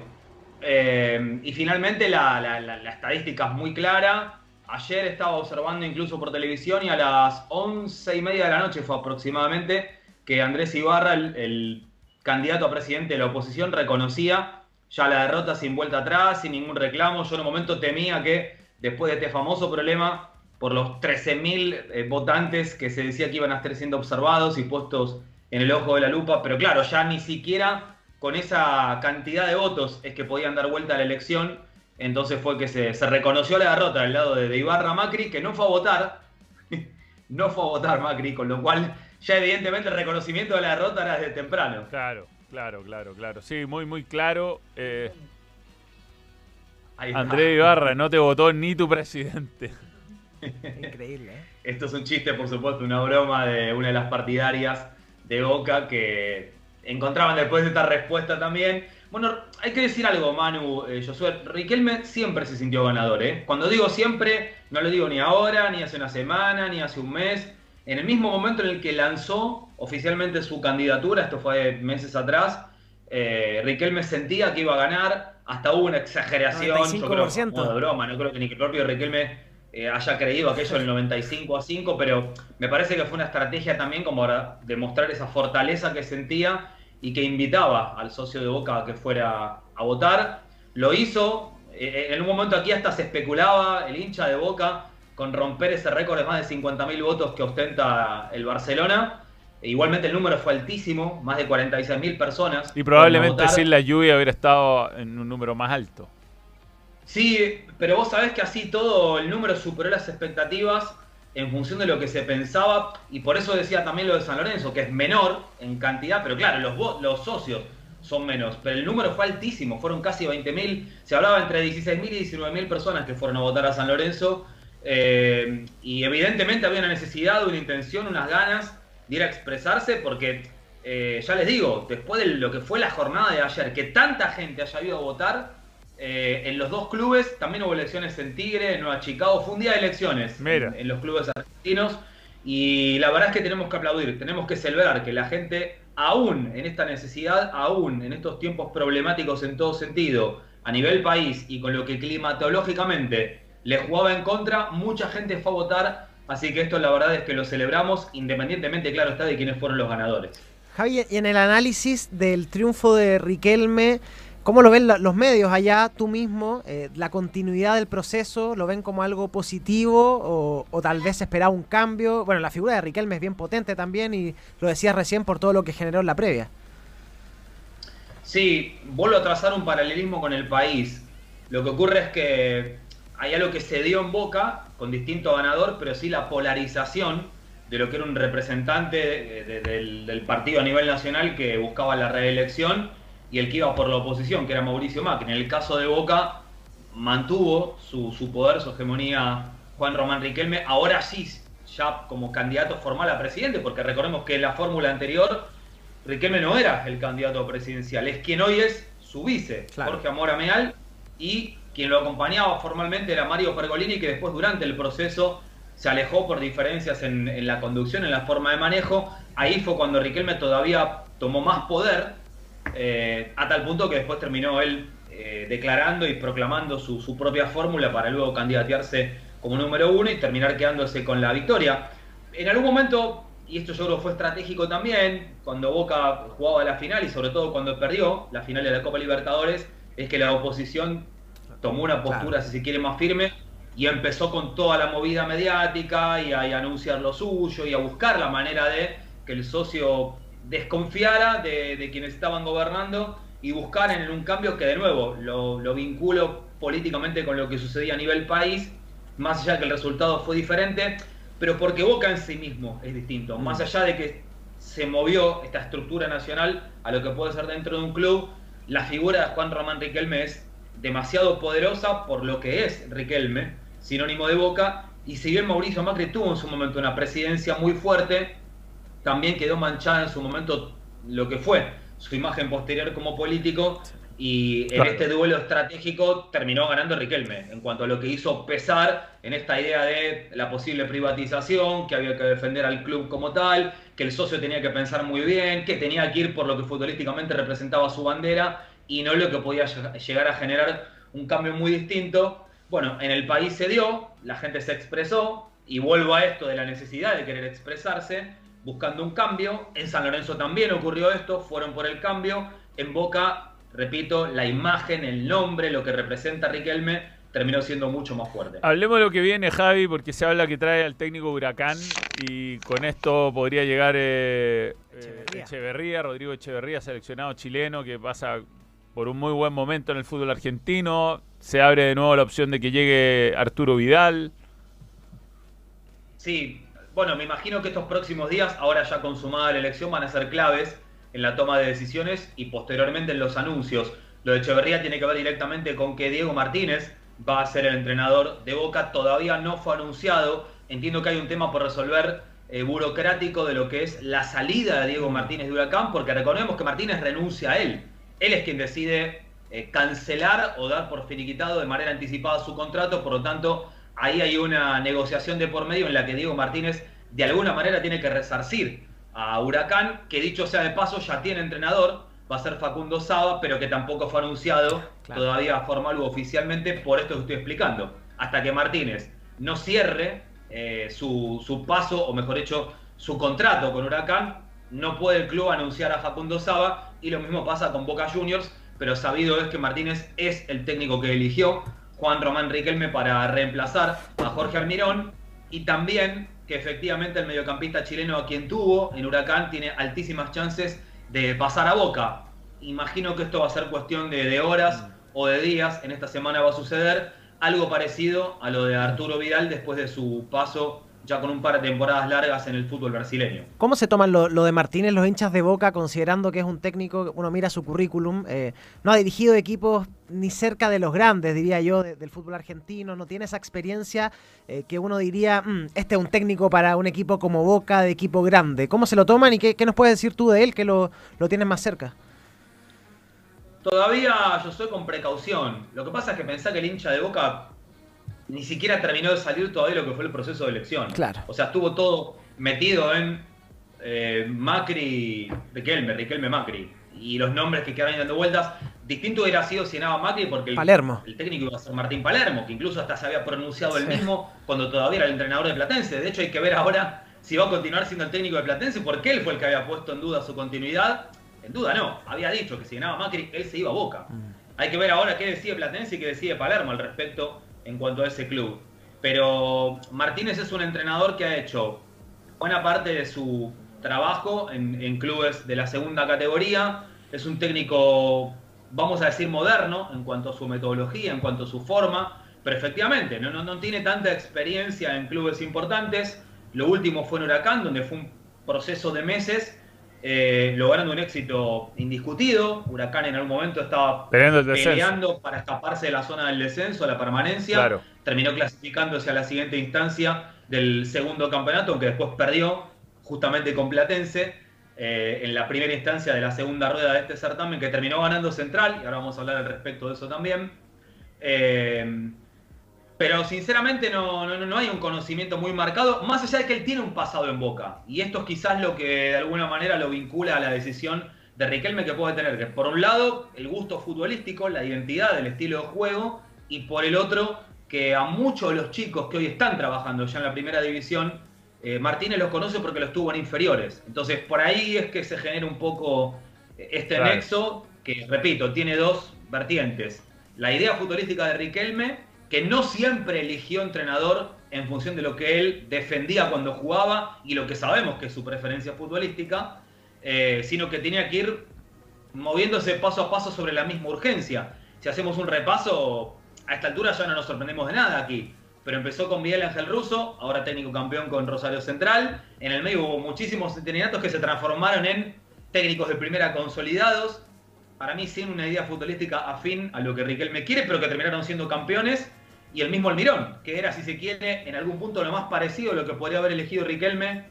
Eh, y finalmente la, estadística es muy clara. Ayer estaba observando incluso por televisión y a las once y media de la noche fue aproximadamente que Andrés Ibarra, el candidato a presidente de la oposición, reconocía ya la derrota sin vuelta atrás, sin ningún reclamo. Yo en un momento temía que después de este famoso problema, por los 13.000 eh, votantes que se decía que iban a estar siendo observados y puestos en el ojo de la lupa, pero claro, ya ni siquiera con esa cantidad de votos es que podían dar vuelta a la elección, entonces fue que se, reconoció la derrota del lado de, de Ibarra Macri, que no fue a votar, no fue a votar Macri, con lo cual ya evidentemente el reconocimiento de la derrota era desde temprano. Claro, claro, claro, claro. Sí, muy, muy claro. Eh. André Ibarra, no te votó ni tu presidente. Increíble, ¿eh? Esto es un chiste, por supuesto, una broma de una de las partidarias de Boca que encontraban después de esta respuesta también. Bueno, hay que decir algo, Manu, eh, Josué. Riquelme siempre se sintió ganador, ¿eh? Cuando digo siempre, no lo digo ni ahora, ni hace una semana, ni hace un mes. En el mismo momento en el que lanzó oficialmente su candidatura, esto fue meses atrás, eh, Riquelme sentía que iba a ganar, hasta hubo una exageración, yo creo, 95%. como de broma, no creo que ni que el propio Riquelme eh, haya creído aquello en el 95 a 5, pero me parece que fue una estrategia también como para demostrar esa fortaleza que sentía y que invitaba al socio de Boca a que fuera a votar. Lo hizo, eh, en un momento aquí hasta se especulaba el hincha de Boca con romper ese récord de más de 50.000 votos que ostenta el Barcelona. Igualmente el número fue altísimo, más de 46.000 personas. Y probablemente sin la lluvia hubiera estado en un número más alto. Sí, pero vos sabés que así todo el número superó las expectativas en función de lo que se pensaba y por eso decía también lo de San Lorenzo, que es menor en cantidad, pero claro, los, los socios son menos, pero el número fue altísimo, fueron casi 20.000, se hablaba entre 16.000 y 19.000 personas que fueron a votar a San Lorenzo eh, y evidentemente había una necesidad, una intención, unas ganas de ir a expresarse porque eh, ya les digo, después de lo que fue la jornada de ayer, que tanta gente haya ido a votar, eh, en los dos clubes también hubo elecciones en Tigre, en Nueva Chicago. Fue un día de elecciones. En, en los clubes argentinos. Y la verdad es que tenemos que aplaudir, tenemos que celebrar que la gente, aún en esta necesidad, aún en estos tiempos problemáticos en todo sentido, a nivel país y con lo que climatológicamente le jugaba en contra, mucha gente fue a votar. Así que esto la verdad es que lo celebramos, independientemente, claro está, de quiénes fueron los ganadores. Javi, y en el análisis del triunfo de Riquelme, ¿cómo lo ven los medios allá, tú mismo? Eh, ¿La continuidad del proceso lo ven como algo positivo o, o tal vez esperaba un cambio? Bueno, la figura de Riquelme es bien potente también y lo decías recién por todo lo que generó en la previa. Sí, vuelvo a trazar un paralelismo con el país. Lo que ocurre es que hay algo que se dio en Boca con distinto ganador, pero sí la polarización de lo que era un representante de- de- del, del partido a nivel nacional que buscaba la reelección y el que iba por la oposición, que era Mauricio Macri. En el caso de Boca mantuvo su, su poder, su hegemonía Juan Román Riquelme, ahora sí, ya como candidato formal a presidente, porque recordemos que en la fórmula anterior Riquelme no era el candidato presidencial, es quien hoy es su vice, Claro. Jorge Amora Meal, y quien lo acompañaba formalmente era Mario Pergolini, que después durante el proceso se alejó por diferencias en, la conducción, en la forma de manejo. Ahí fue cuando Riquelme todavía tomó más poder, eh, a tal punto que después terminó él eh, declarando y proclamando su, su propia fórmula para luego candidatearse como número uno y terminar quedándose con la victoria. En algún momento y esto yo creo fue estratégico también, cuando Boca jugaba la final y sobre todo cuando perdió la final de la Copa Libertadores, es que la oposición tomó una postura, si se quiere, más firme y empezó con toda la movida mediática y a, y a anunciar lo suyo y a buscar la manera de que el socio desconfiara de, de quienes estaban gobernando y buscar en un cambio que de nuevo lo, lo vinculo políticamente con lo que sucedía a nivel país, más allá que el resultado fue diferente, pero porque Boca en sí mismo es distinto, más allá de que se movió esta estructura nacional a lo que puede ser dentro de un club, la figura de Juan Román Riquelme es demasiado poderosa por lo que es Riquelme, sinónimo de Boca, y si bien Mauricio Macri tuvo en su momento una presidencia muy fuerte, también quedó manchada en su momento lo que fue su imagen posterior como político y en Claro. este duelo estratégico terminó ganando Riquelme en cuanto a lo que hizo pesar en esta idea de la posible privatización, que había que defender al club como tal, que el socio tenía que pensar muy bien, que tenía que ir por lo que futbolísticamente representaba su bandera y no lo que podía lleg- llegar a generar un cambio muy distinto. Bueno, en el país se dio, la gente se expresó y vuelvo a esto de la necesidad de querer expresarse buscando un cambio. En San Lorenzo también ocurrió esto, fueron por el cambio. En Boca, repito, la imagen, el nombre, lo que representa Riquelme terminó siendo mucho más fuerte. Hablemos de lo que viene, Javi, porque se habla que trae al técnico Huracán y con esto podría llegar eh, eh, Echeverría, Rodrigo Echeverría, seleccionado chileno, que pasa por un muy buen momento en el fútbol argentino. Se abre de nuevo la opción de que llegue Arturo Vidal. Sí, bueno, me imagino que estos próximos días, ahora ya consumada la elección, van a ser claves en la toma de decisiones y posteriormente en los anuncios. Lo de Echeverría tiene que ver directamente con que Diego Martínez va a ser el entrenador de Boca. Todavía no fue anunciado. Entiendo que hay un tema por resolver eh, burocrático de lo que es la salida de Diego Martínez de Huracán, porque recordemos que Martínez renuncia a él. Él es quien decide eh, cancelar o dar por finiquitado de manera anticipada su contrato, por lo tanto, ahí hay una negociación de por medio en la que Diego Martínez de alguna manera tiene que resarcir a Huracán, que dicho sea de paso ya tiene entrenador, va a ser Facundo Saba, pero que tampoco fue anunciado todavía formal u oficialmente por esto que estoy explicando. Hasta que Martínez no cierre eh, su, su paso, o mejor dicho, su contrato con Huracán, no puede el club anunciar a Facundo Saba y lo mismo pasa con Boca Juniors, pero sabido es que Martínez es el técnico que eligió Juan Román Riquelme para reemplazar a Jorge Almirón y también que efectivamente el mediocampista chileno a quien tuvo en Huracán tiene altísimas chances de pasar a Boca. Imagino que esto va a ser cuestión de, de horas o de días, en esta semana va a suceder algo parecido a lo de Arturo Vidal después de su paso ya con un par de temporadas largas en el fútbol brasileño. ¿Cómo se toman lo, lo de Martínez los hinchas de Boca, considerando que es un técnico, uno mira su currículum, eh, no ha dirigido equipos ni cerca de los grandes, diría yo, de- del fútbol argentino, no tiene esa experiencia eh, que uno diría, "Mm, este es un técnico para un equipo como Boca, de equipo grande. ¿Cómo se lo toman y qué, qué nos puedes decir tú de él que lo, lo tienes más cerca? Todavía yo soy con precaución. Lo que pasa es que pensá que el hincha de Boca ni siquiera terminó de salir todavía lo que fue el proceso de elección. Claro. O sea, estuvo todo metido en eh, Macri, Riquelme, Riquelme Macri. Y los nombres que quedaron dando vueltas. Distinto hubiera sido si ganaba Macri porque el, Palermo. el técnico iba a ser Martín Palermo, que incluso hasta se había pronunciado él Sí. mismo cuando todavía era el entrenador de Platense. De hecho, hay que ver ahora si va a continuar siendo el técnico de Platense, porque él fue el que había puesto en duda su continuidad. En duda no, había dicho que si ganaba Macri, él se iba a Boca. Hay que ver ahora qué decide Platense y qué decide Palermo al respecto en cuanto a ese club. Pero Martínez es un entrenador que ha hecho buena parte de su trabajo en, clubes de la segunda categoría. Es un técnico, vamos a decir, moderno en cuanto a su metodología, en cuanto a su forma. Pero efectivamente, no, no, no tiene tanta experiencia en clubes importantes. Lo último fue en Huracán, donde fue un proceso de meses, eh, logrando un éxito indiscutido. Huracán en algún momento estaba Peleando para escaparse de la zona del descenso a la permanencia. Claro. Terminó clasificándose a la siguiente instancia del segundo campeonato, aunque después perdió justamente con Platense eh, en la primera instancia de la segunda rueda de este certamen, que terminó ganando Central, y ahora vamos a hablar al respecto de eso también. Eh, pero sinceramente no, no, no hay un conocimiento muy marcado, más allá de que él tiene un pasado en Boca. Y esto es quizás lo que de alguna manera lo vincula a la decisión de Riquelme que puede tener, que por un lado el gusto futbolístico, la identidad, el estilo de juego, y por el otro que a muchos de los chicos que hoy están trabajando ya en la primera división eh, Martínez los conoce porque los tuvo en inferiores. Entonces, por ahí es que se genera un poco este Claro. nexo que, repito, tiene dos vertientes. La idea futbolística de Riquelme, que no siempre eligió entrenador en función de lo que él defendía cuando jugaba y lo que sabemos que es su preferencia futbolística, eh, sino que tenía que ir moviéndose paso a paso sobre la misma urgencia. Si hacemos un repaso, a esta altura ya no nos sorprendemos de nada aquí. Pero empezó con Miguel Ángel Russo, ahora técnico campeón con Rosario Central. En el medio hubo muchísimos interinatos que se transformaron en técnicos de primera consolidados. Para mí, sin una idea futbolística afín a lo que Riquelme quiere, pero que terminaron siendo campeones. Y el mismo Almirón, que era, si se quiere, en algún punto lo más parecido a lo que podría haber elegido Riquelme,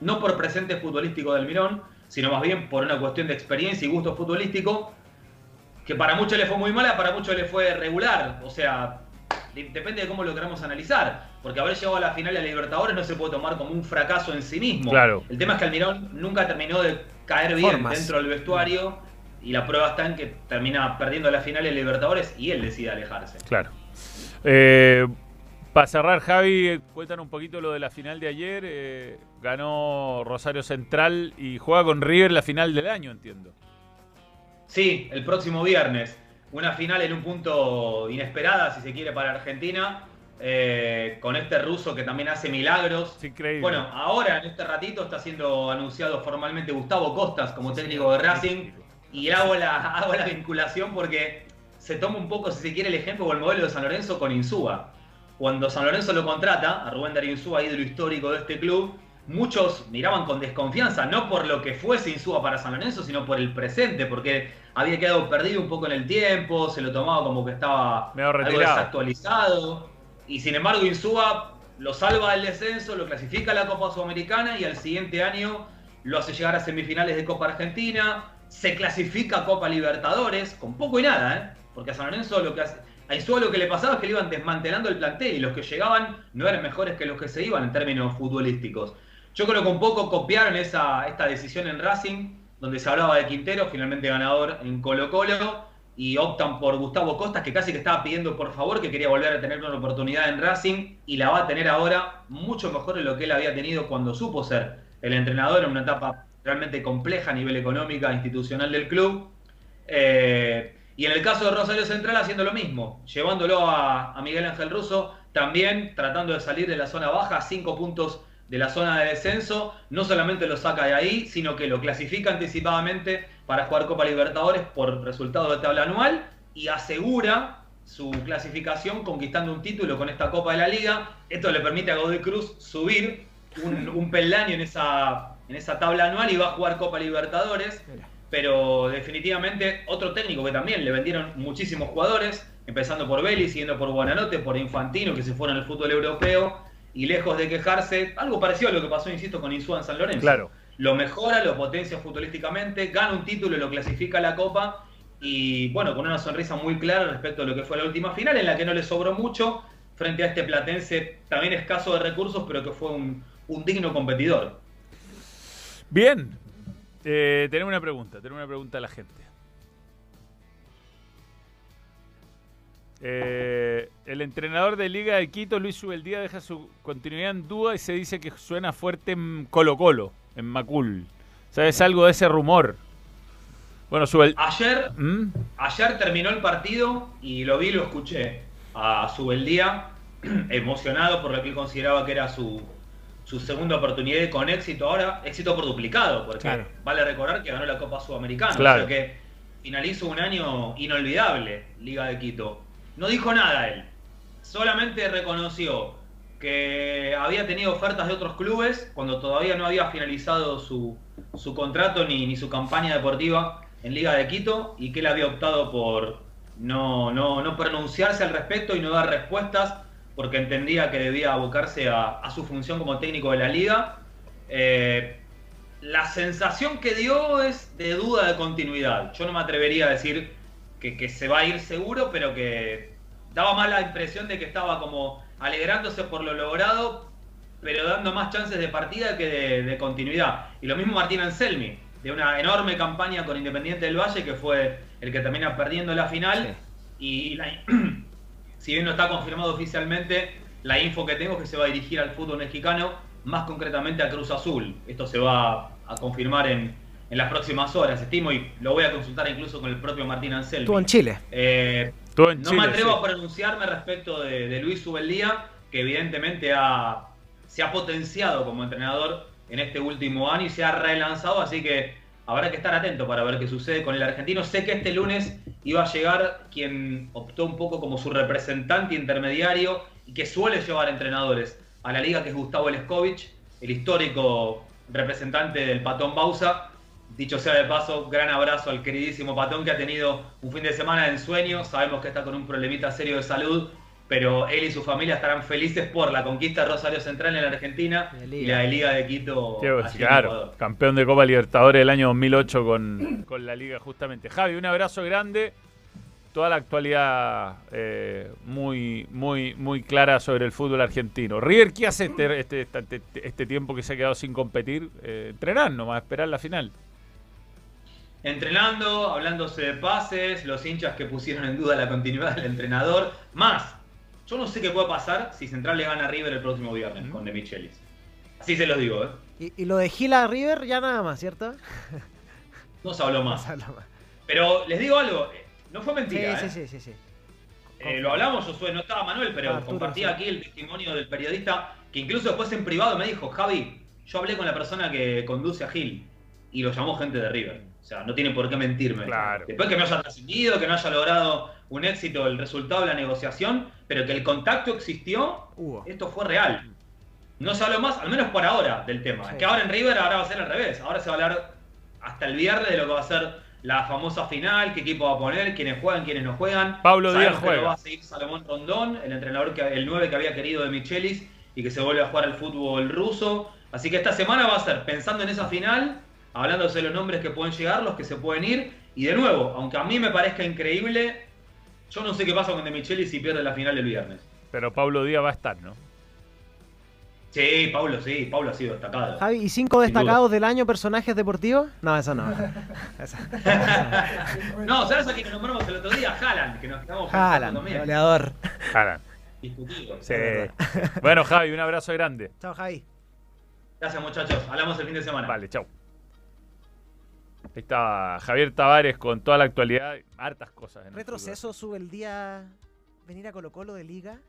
no por presente futbolístico del Almirón, sino más bien por una cuestión de experiencia y gusto futbolístico, que para muchos le fue muy mala, para muchos le fue regular. O sea, de- depende de cómo lo queramos analizar. Porque haber llegado a la final de la Libertadores no se puede tomar como un fracaso en sí mismo. Claro. El tema es que Almirón nunca terminó de caer bien Formas. dentro del vestuario. Y la prueba está en que termina perdiendo la final de la Libertadores y él decide alejarse. Claro. Eh, para cerrar, Javi, cuéntanos un poquito lo de la final de ayer. Eh, ganó Rosario Central y juega con River la final del año, entiendo. Sí, el próximo viernes. Una final en un punto inesperada, si se quiere, para Argentina. eh, con este ruso que también hace milagros. Increíble. Bueno, ahora en este ratito está siendo anunciado formalmente Gustavo Costas como técnico de Racing. Y hago la, hago la vinculación porque se toma un poco, si se quiere, el ejemplo o el modelo de San Lorenzo con Insúa. Cuando San Lorenzo lo contrata, a Rubén Darío Insúa, ídolo histórico de este club, muchos miraban con desconfianza, no por lo que fuese Insúa para San Lorenzo, sino por el presente, porque había quedado perdido un poco en el tiempo, se lo tomaba como que estaba algo desactualizado. Y sin embargo, Insúa lo salva del descenso, lo clasifica a la Copa Sudamericana y al siguiente año lo hace llegar a semifinales de Copa Argentina, se clasifica a Copa Libertadores, con poco y nada, ¿eh? Porque a San Lorenzo lo que hace- lo que le pasaba es que le iban desmantelando el plantel y los que llegaban no eran mejores que los que se iban en términos futbolísticos. Yo creo que un poco copiaron esa, esta decisión en Racing, donde se hablaba de Quintero, finalmente ganador en Colo Colo, y optan por Gustavo Costas, que casi que estaba pidiendo por favor que quería volver a tener una oportunidad en Racing, y la va a tener ahora mucho mejor de lo que él había tenido cuando supo ser el entrenador en una etapa realmente compleja a nivel económico e institucional del club. Eh, y en el caso de Rosario Central haciendo lo mismo, llevándolo a, Miguel Ángel Russo, también tratando de salir de la zona baja, cinco puntos de la zona de descenso, no solamente lo saca de ahí, sino que lo clasifica anticipadamente para jugar Copa Libertadores por resultado de tabla anual y asegura su clasificación conquistando un título con esta Copa de la Liga. Esto le permite a Godoy Cruz subir un, un peldaño en esa, en esa tabla anual y va a jugar Copa Libertadores. Pero definitivamente otro técnico que también le vendieron muchísimos jugadores, empezando por Belli, siguiendo por Buenanote, por Infantino, que se fueron al fútbol europeo, y lejos de quejarse, algo parecido a lo que pasó, insisto, con Insúa en San Lorenzo. Claro. Lo mejora, lo potencia futbolísticamente, gana un título, lo clasifica a la Copa, y bueno, con una sonrisa muy clara respecto a lo que fue la última final, en la que no le sobró mucho, frente a este platense también escaso de recursos, pero que fue un, un digno competidor. Bien. Eh, tenemos una pregunta, tenemos una pregunta a la gente. Eh, el entrenador de Liga de Quito, Luis Subeldía, deja su continuidad en duda y se dice que suena fuerte en Colo Colo, en Macul. ¿Sabes algo de ese rumor? Bueno, Subel... Ayer, ¿Mm? ayer terminó el partido y lo vi y lo escuché a Subeldía, emocionado por lo que él consideraba que era su, su segunda oportunidad y con éxito ahora, éxito por duplicado, porque Claro. vale recordar que ganó la Copa Sudamericana, Claro. o sea que finalizó un año inolvidable Liga de Quito. No dijo nada él, solamente reconoció que había tenido ofertas de otros clubes cuando todavía no había finalizado su, su contrato ni, ni su campaña deportiva en Liga de Quito y que él había optado por no, no, no pronunciarse al respecto y no dar respuestas porque entendía que debía abocarse a, a su función como técnico de la liga. Eh, la sensación que dio es de duda de continuidad. Yo no me atrevería a decir que, que se va a ir seguro, pero que daba más la impresión de que estaba como alegrándose por lo logrado, pero dando más chances de partida que de, de continuidad. Y lo mismo Martín Anselmi, de una enorme campaña con Independiente del Valle, que fue el que termina perdiendo la final. Y la- si bien no está confirmado oficialmente, la info que tengo es que se va a dirigir al fútbol mexicano más concretamente a Cruz Azul. Esto se va a confirmar en, en las próximas horas, estimo, y lo voy a consultar incluso con el propio Martín Anselmi. Estuvo en Chile. Eh, en no Chile, me atrevo sí. a pronunciarme respecto de, de Luis Ubeldía, que evidentemente ha, se ha potenciado como entrenador en este último año y se ha relanzado, así que habrá que estar atento para ver qué sucede con el argentino. Sé que este lunes iba a llegar quien optó un poco como su representante intermediario y que suele llevar entrenadores a la liga, que es Gustavo Leskovich, el histórico representante del Patón Bausa. Dicho sea de paso, gran abrazo al queridísimo Patón que ha tenido un fin de semana de ensueño. Sabemos que está con un problemita serio de salud, pero él y su familia estarán felices por la conquista de Rosario Central en la Argentina y la de Liga de Quito. Claro, Ecuador. campeón de Copa Libertadores del año 2008 con, con la liga justamente. Javi, un abrazo grande. Toda la actualidad eh, muy, muy, muy clara sobre el fútbol argentino. River, ¿qué hace este, este, este, este tiempo que se ha quedado sin competir? Eh, entrenar nomás, esperar la final. Entrenando, hablándose de pases, los hinchas que pusieron en duda la continuidad del entrenador. Más, yo no sé qué puede pasar si Central le gana a River el próximo viernes con De Michelis. Así se los digo, ¿eh? Y, y lo de Gila River ya nada más, ¿cierto? No se habló más. Pero les digo algo, eh, no fue Sí, mentira. sí, ¿eh? sí, sí, sí. Eh, lo hablamos, Josué, no estaba Manuel, pero Ah, sí. aquí el testimonio del periodista que incluso después en privado me dijo, Javi, yo hablé con la persona que conduce a Gil y lo llamó gente de River. O sea, no tiene por qué mentirme. Claro. Después que no haya trascendido, que no haya logrado un éxito el resultado de la negociación, pero que el contacto existió, Hubo. esto fue real. No se habló más, al menos por ahora, del tema. Sí. Que ahora en River ahora va a ser al revés. Ahora se va a hablar hasta el viernes de lo que va a ser la famosa final, qué equipo va a poner, quiénes juegan, quiénes no juegan. Pablo Díaz que lo juega. va a seguir Salomón Rondón, el entrenador, que, el 9 que había querido de Michelis y que se vuelve a jugar al fútbol ruso. Así que esta semana va a ser pensando en esa final, hablándose de los nombres que pueden llegar, los que se pueden ir. Y de nuevo, aunque a mí me parezca increíble, yo no sé qué pasa con De Michelis si pierde la final el viernes. Pero Pablo Díaz va a estar, ¿no? Sí, Pablo sí, Pablo ha sido destacado. Javi, ¿y cinco destacados del año personajes deportivos? No, eso no. No, ¿sabes a quién nos nombramos el otro día? Haaland, que nos quedamos pensando Haaland, goleador. Haaland. Discutido. Sí. Bueno, Javi, un abrazo grande. Chao, Javi. Gracias muchachos, hablamos el fin de semana. Vale, chau. Ahí está Javier Tavares con toda la actualidad. Hartas cosas. en Retroceso sube el día venir a Colo Colo de liga.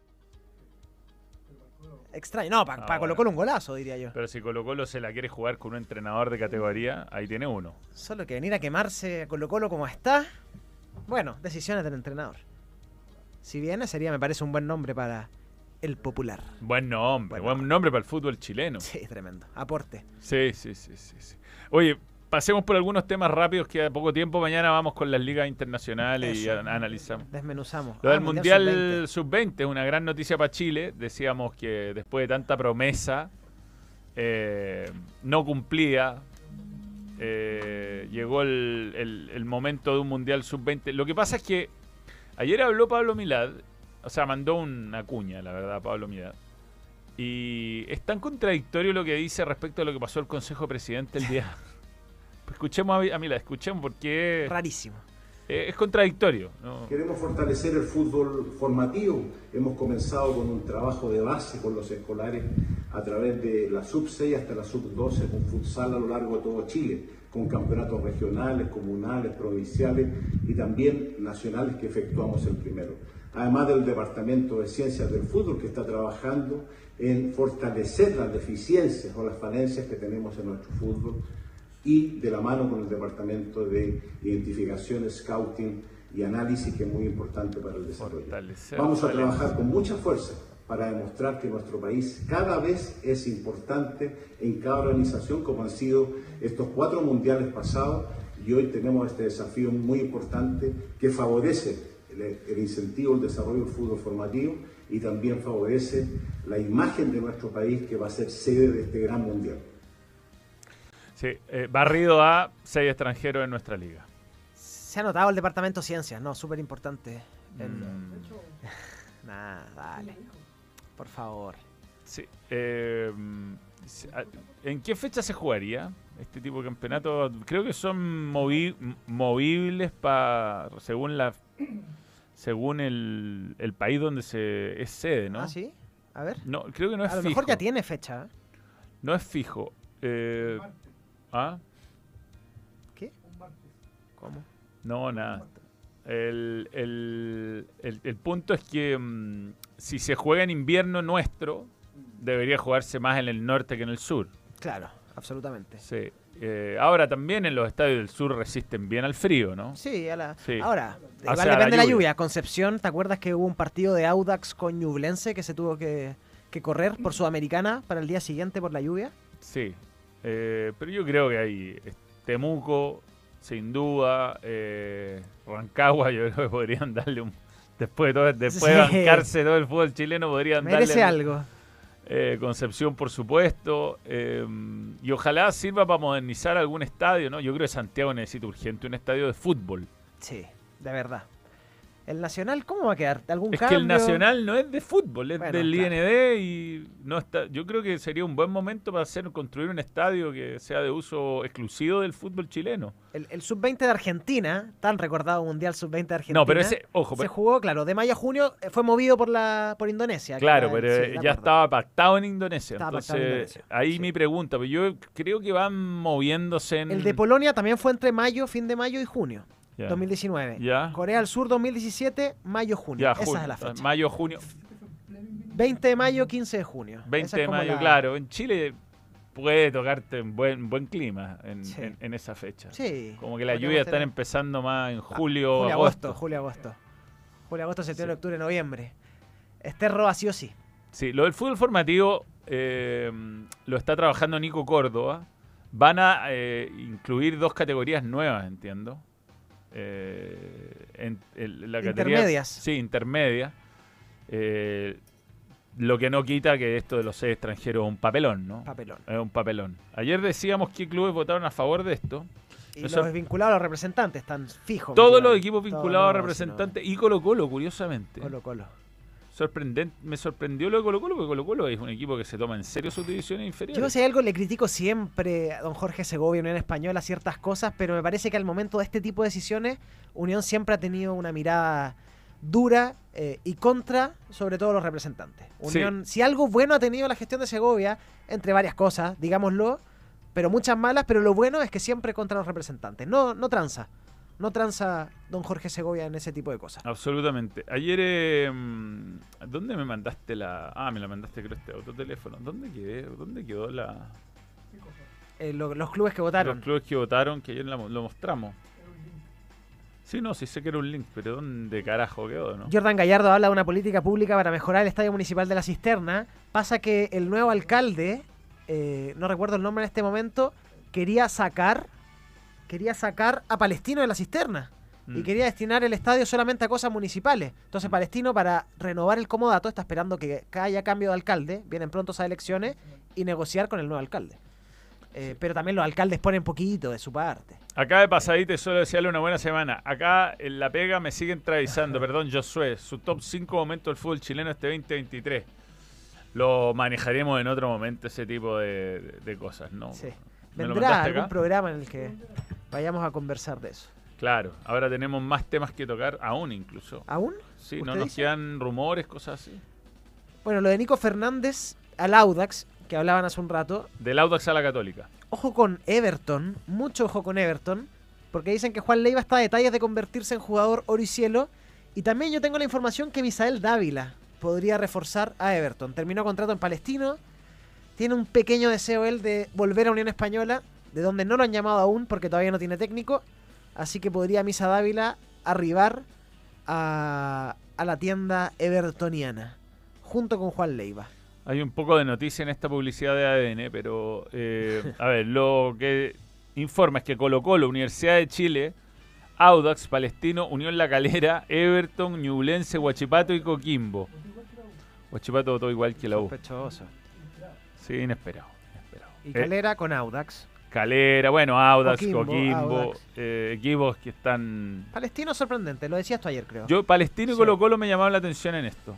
Extraño. No, para Ah. Colo Colo un golazo, diría yo. Pero si Colo Colo se la quiere jugar con un entrenador de categoría, ahí tiene uno. Solo que venir a quemarse a Colo Colo como está. Bueno, decisiones del entrenador. Si viene, sería, me parece, un buen nombre para el popular. Buen nombre, Buen buen nombre para el fútbol chileno. Sí, tremendo. Aporte. Sí, sí, sí, sí, sí. Oye, pasemos por algunos temas rápidos que a poco tiempo mañana vamos con las ligas internacionales y analizamos. Desmenuzamos. Lo Ah, del Mundial Mundial Sub-20 es una gran noticia para Chile. Decíamos que después de tanta promesa eh, no cumplía. eh, llegó el, el- el momento de un Mundial Sub-20. Lo que pasa es que ayer habló Pablo Milad, o sea, mandó una cuña, la verdad, Pablo Milad. Y es tan contradictorio lo que dice respecto a lo que pasó el Consejo Presidente el día. escuchemos a, a Milad, escuchemos porque Rarísimo. eh, es contradictorio. ¿no? Queremos fortalecer el fútbol formativo. Hemos comenzado con un trabajo de base con los escolares a través de la sub 6 hasta la sub 12 con futsal a lo largo de todo Chile, con campeonatos regionales, comunales, provinciales y también nacionales que efectuamos el primero. Además del Departamento de Ciencias del Fútbol que está trabajando en fortalecer las deficiencias o las falencias que tenemos en nuestro fútbol y de la mano con el Departamento de Identificación, Scouting y Análisis, que es muy importante para el desarrollo. Vamos a trabajar con mucha fuerza para demostrar que nuestro país cada vez es importante en cada organización, como han sido estos cuatro mundiales pasados, y hoy tenemos este desafío muy importante que favorece el, el incentivo al desarrollo del fútbol formativo y también favorece la imagen de nuestro país que va a ser sede de este gran mundial. Sí, eh, barrido a seis extranjeros en nuestra liga. Se ha notado el departamento de ciencias, ¿no? Súper importante. El- Mm, Nah, dale. Por favor. sí. eh, ah, ¿En qué fecha se jugaría este tipo de campeonato? Creo que son movi- movibles pa, según la según el, el país donde se es sede, ¿no? ¿Ah, sí? A ver. No, creo que no es a lo mejor fijo. ya tiene fecha. ¿eh? No es fijo. Eh, ¿Ah? ¿Qué? ¿Cómo? No, nada. El, el- el- el punto es que mm, si se juega en invierno nuestro, debería jugarse más en el norte que en el sur. Claro, absolutamente. Sí. Eh, ahora también en los estadios del sur resisten bien al frío, ¿no? Sí, a la- Sí. ahora, igual sea, la depende de la lluvia. lluvia. Concepción, ¿te acuerdas que hubo un partido de Audax con Ñublense que se tuvo que, que correr por Sudamericana para el día siguiente por la lluvia? Sí. Eh, pero yo creo que hay eh, Temuco, sin duda, eh, Rancagua, yo creo que podrían darle un... Después de, todo, después de bancarse todo el fútbol chileno, podrían Merece darle... algo. Eh, Concepción, por supuesto. eh, y ojalá sirva para modernizar algún estadio, ¿no? Yo creo que Santiago necesita urgente un estadio de fútbol. Sí, de verdad. ¿El Nacional cómo va a quedar? ¿Algún Es cambio? que el Nacional no es de fútbol, es Bueno, del claro. IND y no está. Yo creo que sería un buen momento para hacer construir un estadio que sea de uso exclusivo del fútbol chileno. El, el sub-20 de Argentina, tan recordado Mundial sub-20 de Argentina. No, pero ese- ojo, Se pero- jugó, claro, de mayo a junio eh, fue movido por la por Indonesia. Claro, era pero eh, sí, ya estaba pactado en Indonesia. Estaba entonces, pactado en Indonesia, ahí mi pregunta, pero yo creo que van moviéndose en. El de Polonia también fue entre mayo, fin de mayo y junio. Ya. 2019. Ya. Corea del Sur 2017, mayo, junio. Ya, Esa junio, es la fecha. Mayo, junio. 20 de mayo, 15 de junio. 20 Esa es de mayo, la- claro. En Chile puede tocarte en buen, buen clima en, Sí. en- en esa fecha. Sí. Como que las Podríamos lluvias están empezando más en julio, Julio, agosto. agosto. Julio, agosto. Julio, agosto, septiembre, octubre, noviembre. Esterro así o sí. Sí, lo del fútbol formativo eh, lo está trabajando Nico Córdoba. Van a eh, incluir dos categorías nuevas, entiendo. Eh, en, en la categoría- Intermedias. Sí, intermedia. Eh, lo que no quita que esto de los seis extranjeros es un papelón, ¿no? Papelón. Es un papelón. Ayer decíamos que clubes votaron a favor de esto. Y Eso- los vinculados a los representantes están fijos. todos los equipos vinculados a representantes y Colo Colo, curiosamente. Colo Colo. Sorprendente, me sorprendió lo de Colo Colo, porque Colo Colo es un equipo que se toma en serio sus divisiones inferiores. Yo si hay algo le critico siempre a don Jorge Segovia, Unión Española, ciertas cosas, pero me parece que al momento de este tipo de decisiones, Unión siempre ha tenido una mirada dura eh, y contra, sobre todo los representantes. Sí. Unión, si algo bueno ha tenido la gestión de Segovia, entre varias cosas, digámoslo, pero muchas malas, pero lo bueno es que siempre contra los representantes. No, no tranza. No tranza don Jorge Segovia en ese tipo de cosas. Absolutamente. Ayer, eh, mm, ¿dónde me mandaste la...? Ah, me la mandaste creo este autoteléfono. ¿Dónde quedé? ¿Dónde quedó la...? Eh, lo- los clubes que votaron. Los clubes que votaron, que ayer la lo mostramos. Sí, no, sí sé que era un link, pero ¿dónde carajo quedó, no? Jordan Gallardo habla de una política pública para mejorar el estadio municipal de la Cisterna. Pasa que el nuevo alcalde, eh, no recuerdo el nombre en este momento, quería sacar, quería sacar a Palestino de la Cisterna. Y Mm. quería destinar el estadio solamente a cosas municipales. Entonces Palestino, para renovar el comodato, está esperando que haya cambio de alcalde, vienen pronto esas elecciones, y negociar con el nuevo alcalde. Eh, pero también los alcaldes ponen poquito de su parte. Acá de pasadita y solo desearle una buena semana. Acá en La Pega me siguen entrevistando, perdón, Josué, su top 5 momentos del fútbol chileno este 2023. Lo manejaremos en otro momento, ese tipo de, de cosas, ¿no? Sí. ¿Me lo Vendrá algún programa en el que vayamos a conversar de eso. Claro, ahora tenemos más temas que tocar, aún incluso. ¿Aún? Sí, no ¿Usted nos dice? quedan rumores, cosas así. Bueno, lo de Nico Fernández al Audax, que hablaban hace un rato. Del Audax a la Católica. Ojo con Everton, mucho ojo con Everton, porque dicen que Juan Leiva está a detalles de convertirse en jugador oro y cielo. Y también yo tengo la información que Misael Dávila podría reforzar a Everton. Terminó contrato en Palestino, tiene un pequeño deseo él de volver a Unión Española, de donde no lo han llamado aún porque todavía no tiene técnico. Así que podría Misa Dávila arribar a, a la tienda evertoniana, junto con Juan Leiva. Hay un poco de noticia en esta publicidad de ADN, pero eh, a ver, lo que informa es que Colo Colo, Universidad de Chile, Audax, Palestino, Unión La Calera, Everton, Ñublense, Huachipato y Coquimbo. Huachipato votó igual que la U. Sospechoso. Sí, inesperado. inesperado. Y Eh, Calera con Audax. Calera, bueno, Audax, Coquimbo, Coquimbo, Audax. eh, equipos que están... Palestino sorprendente, lo decías tú ayer, creo. Yo, Palestino y Sí. Colo Colo me llamaban la atención en esto.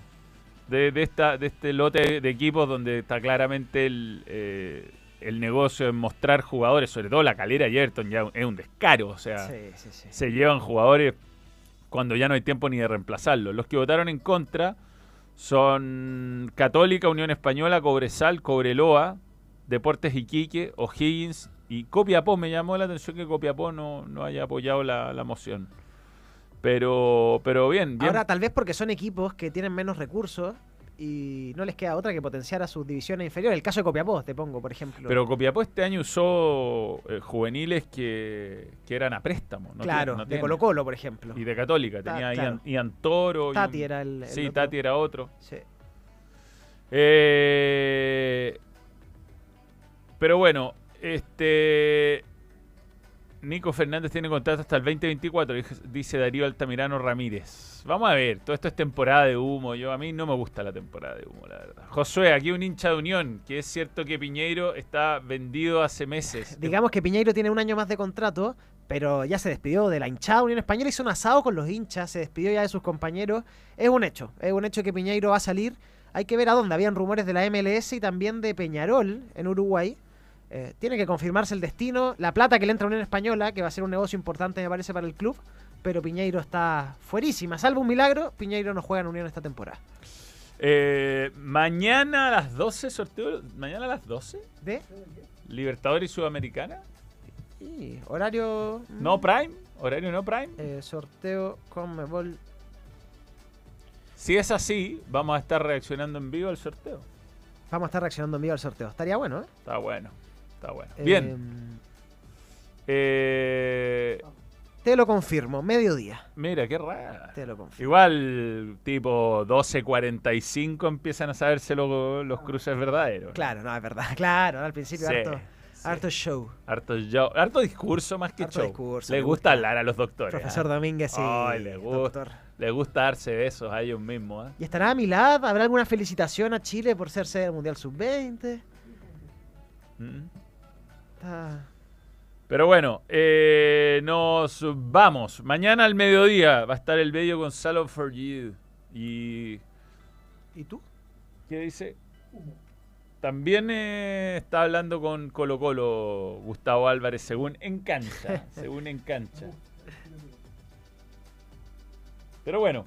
De, de esta, de este lote de equipos donde está claramente el, eh, el negocio en mostrar jugadores, sobre todo la calera y Ayrton ya es un descaro. O sea, Sí, sí, sí. se llevan jugadores cuando ya no hay tiempo ni de reemplazarlos. Los que votaron en contra son Católica, Unión Española, Cobresal, Cobreloa, Deportes Iquique, O'Higgins y Copiapó. Me llamó la atención que Copiapó no, no haya apoyado la, la moción. Pero, pero bien, bien. Ahora, tal vez porque son equipos que tienen menos recursos y no les queda otra que potenciar a sus divisiones inferiores. El caso de Copiapó, te pongo, por ejemplo. Pero Copiapó este año usó eh, juveniles que, que eran a préstamo. No claro, no de. Colo Colo, por ejemplo. Y de Católica. Ta- Tenía claro. Ian, Ian Toro. y Tati era el- el Sí, otro. Tati era otro. Sí. Eh, pero bueno, este. Nico Fernández tiene contrato hasta el 2024, dije- dice Darío Altamirano Ramírez. Vamos a ver, todo esto es temporada de humo. Yo a mí no me gusta la temporada de humo, la verdad. Josué, aquí un hincha de Unión, que es cierto que Piñeiro está vendido hace meses. Digamos que Piñeiro tiene un año más de contrato, pero ya se despidió de la hinchada Unión Española, hizo un asado con los hinchas, se despidió ya de sus compañeros. Es un hecho, es un hecho que Piñeiro va a salir. Hay que ver a dónde. Habían rumores de la MLS y también de Peñarol en Uruguay. Eh, tiene que confirmarse el destino. La plata que le entra a Unión Española, que va a ser un negocio importante, me parece, para el club. Pero Piñeiro está fuerísima. Salvo un milagro, Piñeiro no juega en Unión esta temporada. Eh, mañana a las 12, sorteo. ¿Mañana a las 12? ¿De? Libertadores y Sudamericana. Y horario. mm, ¿No Prime? ¿Horario no Prime? eh, sorteo con Mebol. Si es así, vamos a estar reaccionando en vivo al sorteo. Vamos a estar reaccionando en vivo al sorteo. Estaría bueno, ¿eh? Está bueno, está bueno. Bien. Eh, Te lo confirmo, mediodía. mira, qué raro. Te lo confirmo. Igual, tipo 12.45 empiezan a saberse lo- los cruces verdaderos. Claro, no, es verdad. Claro, al principio Sí, harto, harto show. Harto, yo- harto discurso más que Harto show. discurso, le gusta gusta. hablar a los doctores. Profesor ¿ah? Domínguez, sí. Ay, le gusta. doctor. Le gusta darse besos a ellos mismos. ¿ah? ¿Y estará a mi lado? ¿Habrá alguna felicitación a Chile por ser sede del Mundial Sub-20? Mm. Está- Pero bueno, eh, nos vamos. Mañana al mediodía va a estar el bello Gonzalo for You. Y. ¿Y tú? ¿Qué dice? También eh, está hablando con Colo Colo Gustavo Álvarez, según en cancha. según en cancha. Pero bueno.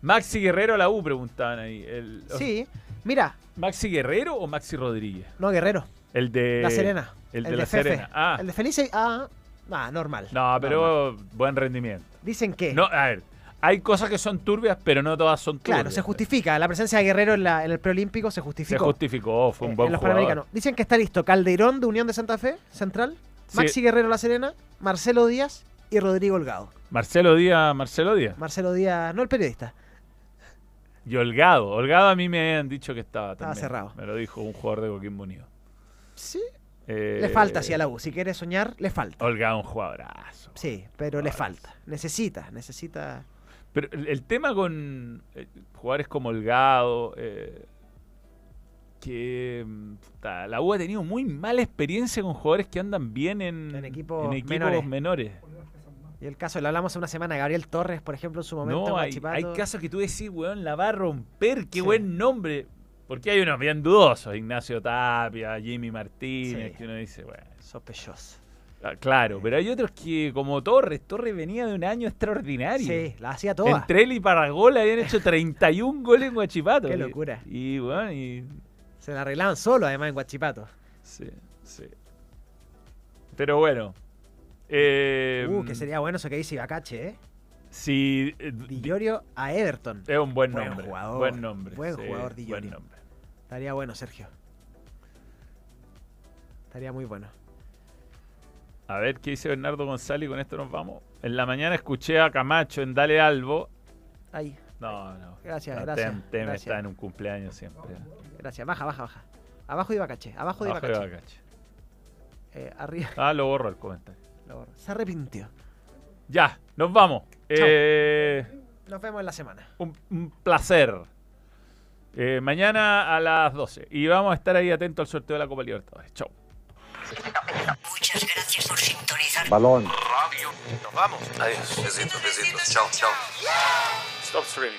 Maxi Guerrero a la U, preguntaban ahí. El- Sí, mira, ¿Maxi Guerrero o Maxi Rodríguez? no Guerrero, El de. La Serena. El de, La Fefe. Serena. Ah, El de Felice, ah, ah, normal. no, normal. pero buen rendimiento. Dicen que. No, a ver, hay cosas que son turbias, pero no todas son turbias. Claro, se justifica. La presencia de Guerrero en, la- en el preolímpico se Se justificó. justificó, fue un eh, buen en los. Panamericanos. Dicen que está listo Calderón de Unión de Santa Fe, Central, Sí. Maxi Guerrero La Serena, Marcelo Díaz y Rodrigo Holgado. Marcelo Díaz, Marcelo Díaz. Marcelo Díaz, no el periodista. Y Holgado. Holgado a mí me han dicho que estaba Estaba también. cerrado. Me lo dijo un jugador de Coquimbo Unido. Sí. Eh, Le falta hacia la U. Si quiere soñar, le falta. Holgado un jugadorazo. Sí, pero le falta. Necesita, necesita. Pero el, el tema con eh, jugadores como Holgado, eh, que mm, la U ha tenido muy mala experiencia con jugadores que andan bien en, En equipos en equipos menores. menores. Y el caso, lo hablamos hace una semana Gabriel Torres, por ejemplo, en su momento. No, hay, hay casos que tú decís, weón, la va a romper, qué Sí. buen nombre. Porque hay unos bien dudosos, Ignacio Tapia, Jimmy Martínez, Sí. que uno dice, bueno, Sospechoso. ah, claro, pero hay otros que, como Torres, Torres venía de un año extraordinario. Sí, la hacía toda. Entre él y Paragol habían hecho 31 goles en Guachipato. Qué locura. Y, bueno, y... Se la arreglaban solo, además, en Huachipato. Sí, sí. Pero bueno. eh, Uh, que sería bueno eso que dice Ibacache, ¿eh? Si... eh, Di Llorio a Everton. es un buen Buen nombre. jugador, Buen nombre. buen sí, jugador Di Buen nombre. Estaría bueno, Sergio. Estaría muy bueno. A ver qué dice Bernardo González y con esto nos vamos. En la mañana escuché a Camacho en Dale Albo. Ahí, No, no. Gracias, No, gracias, Tem, Tem gracias. está en un cumpleaños siempre. gracias. Baja, baja, baja. Abajo de Ibacache, abajo de Abajo de. Bacache. Eh, arriba. Ah, lo borro el comentario. lo borro. Se arrepintió. Ya, nos vamos. Eh, Nos vemos en la semana. un, un placer. Eh, mañana a las 12. Y vamos a estar ahí atentos al sorteo de la Copa Libertadores. Chau. Muchas gracias por sintonizar. Balón. Radio. Nos vamos. Adiós. Besitos, besitos. Chao, chao. Stop streaming.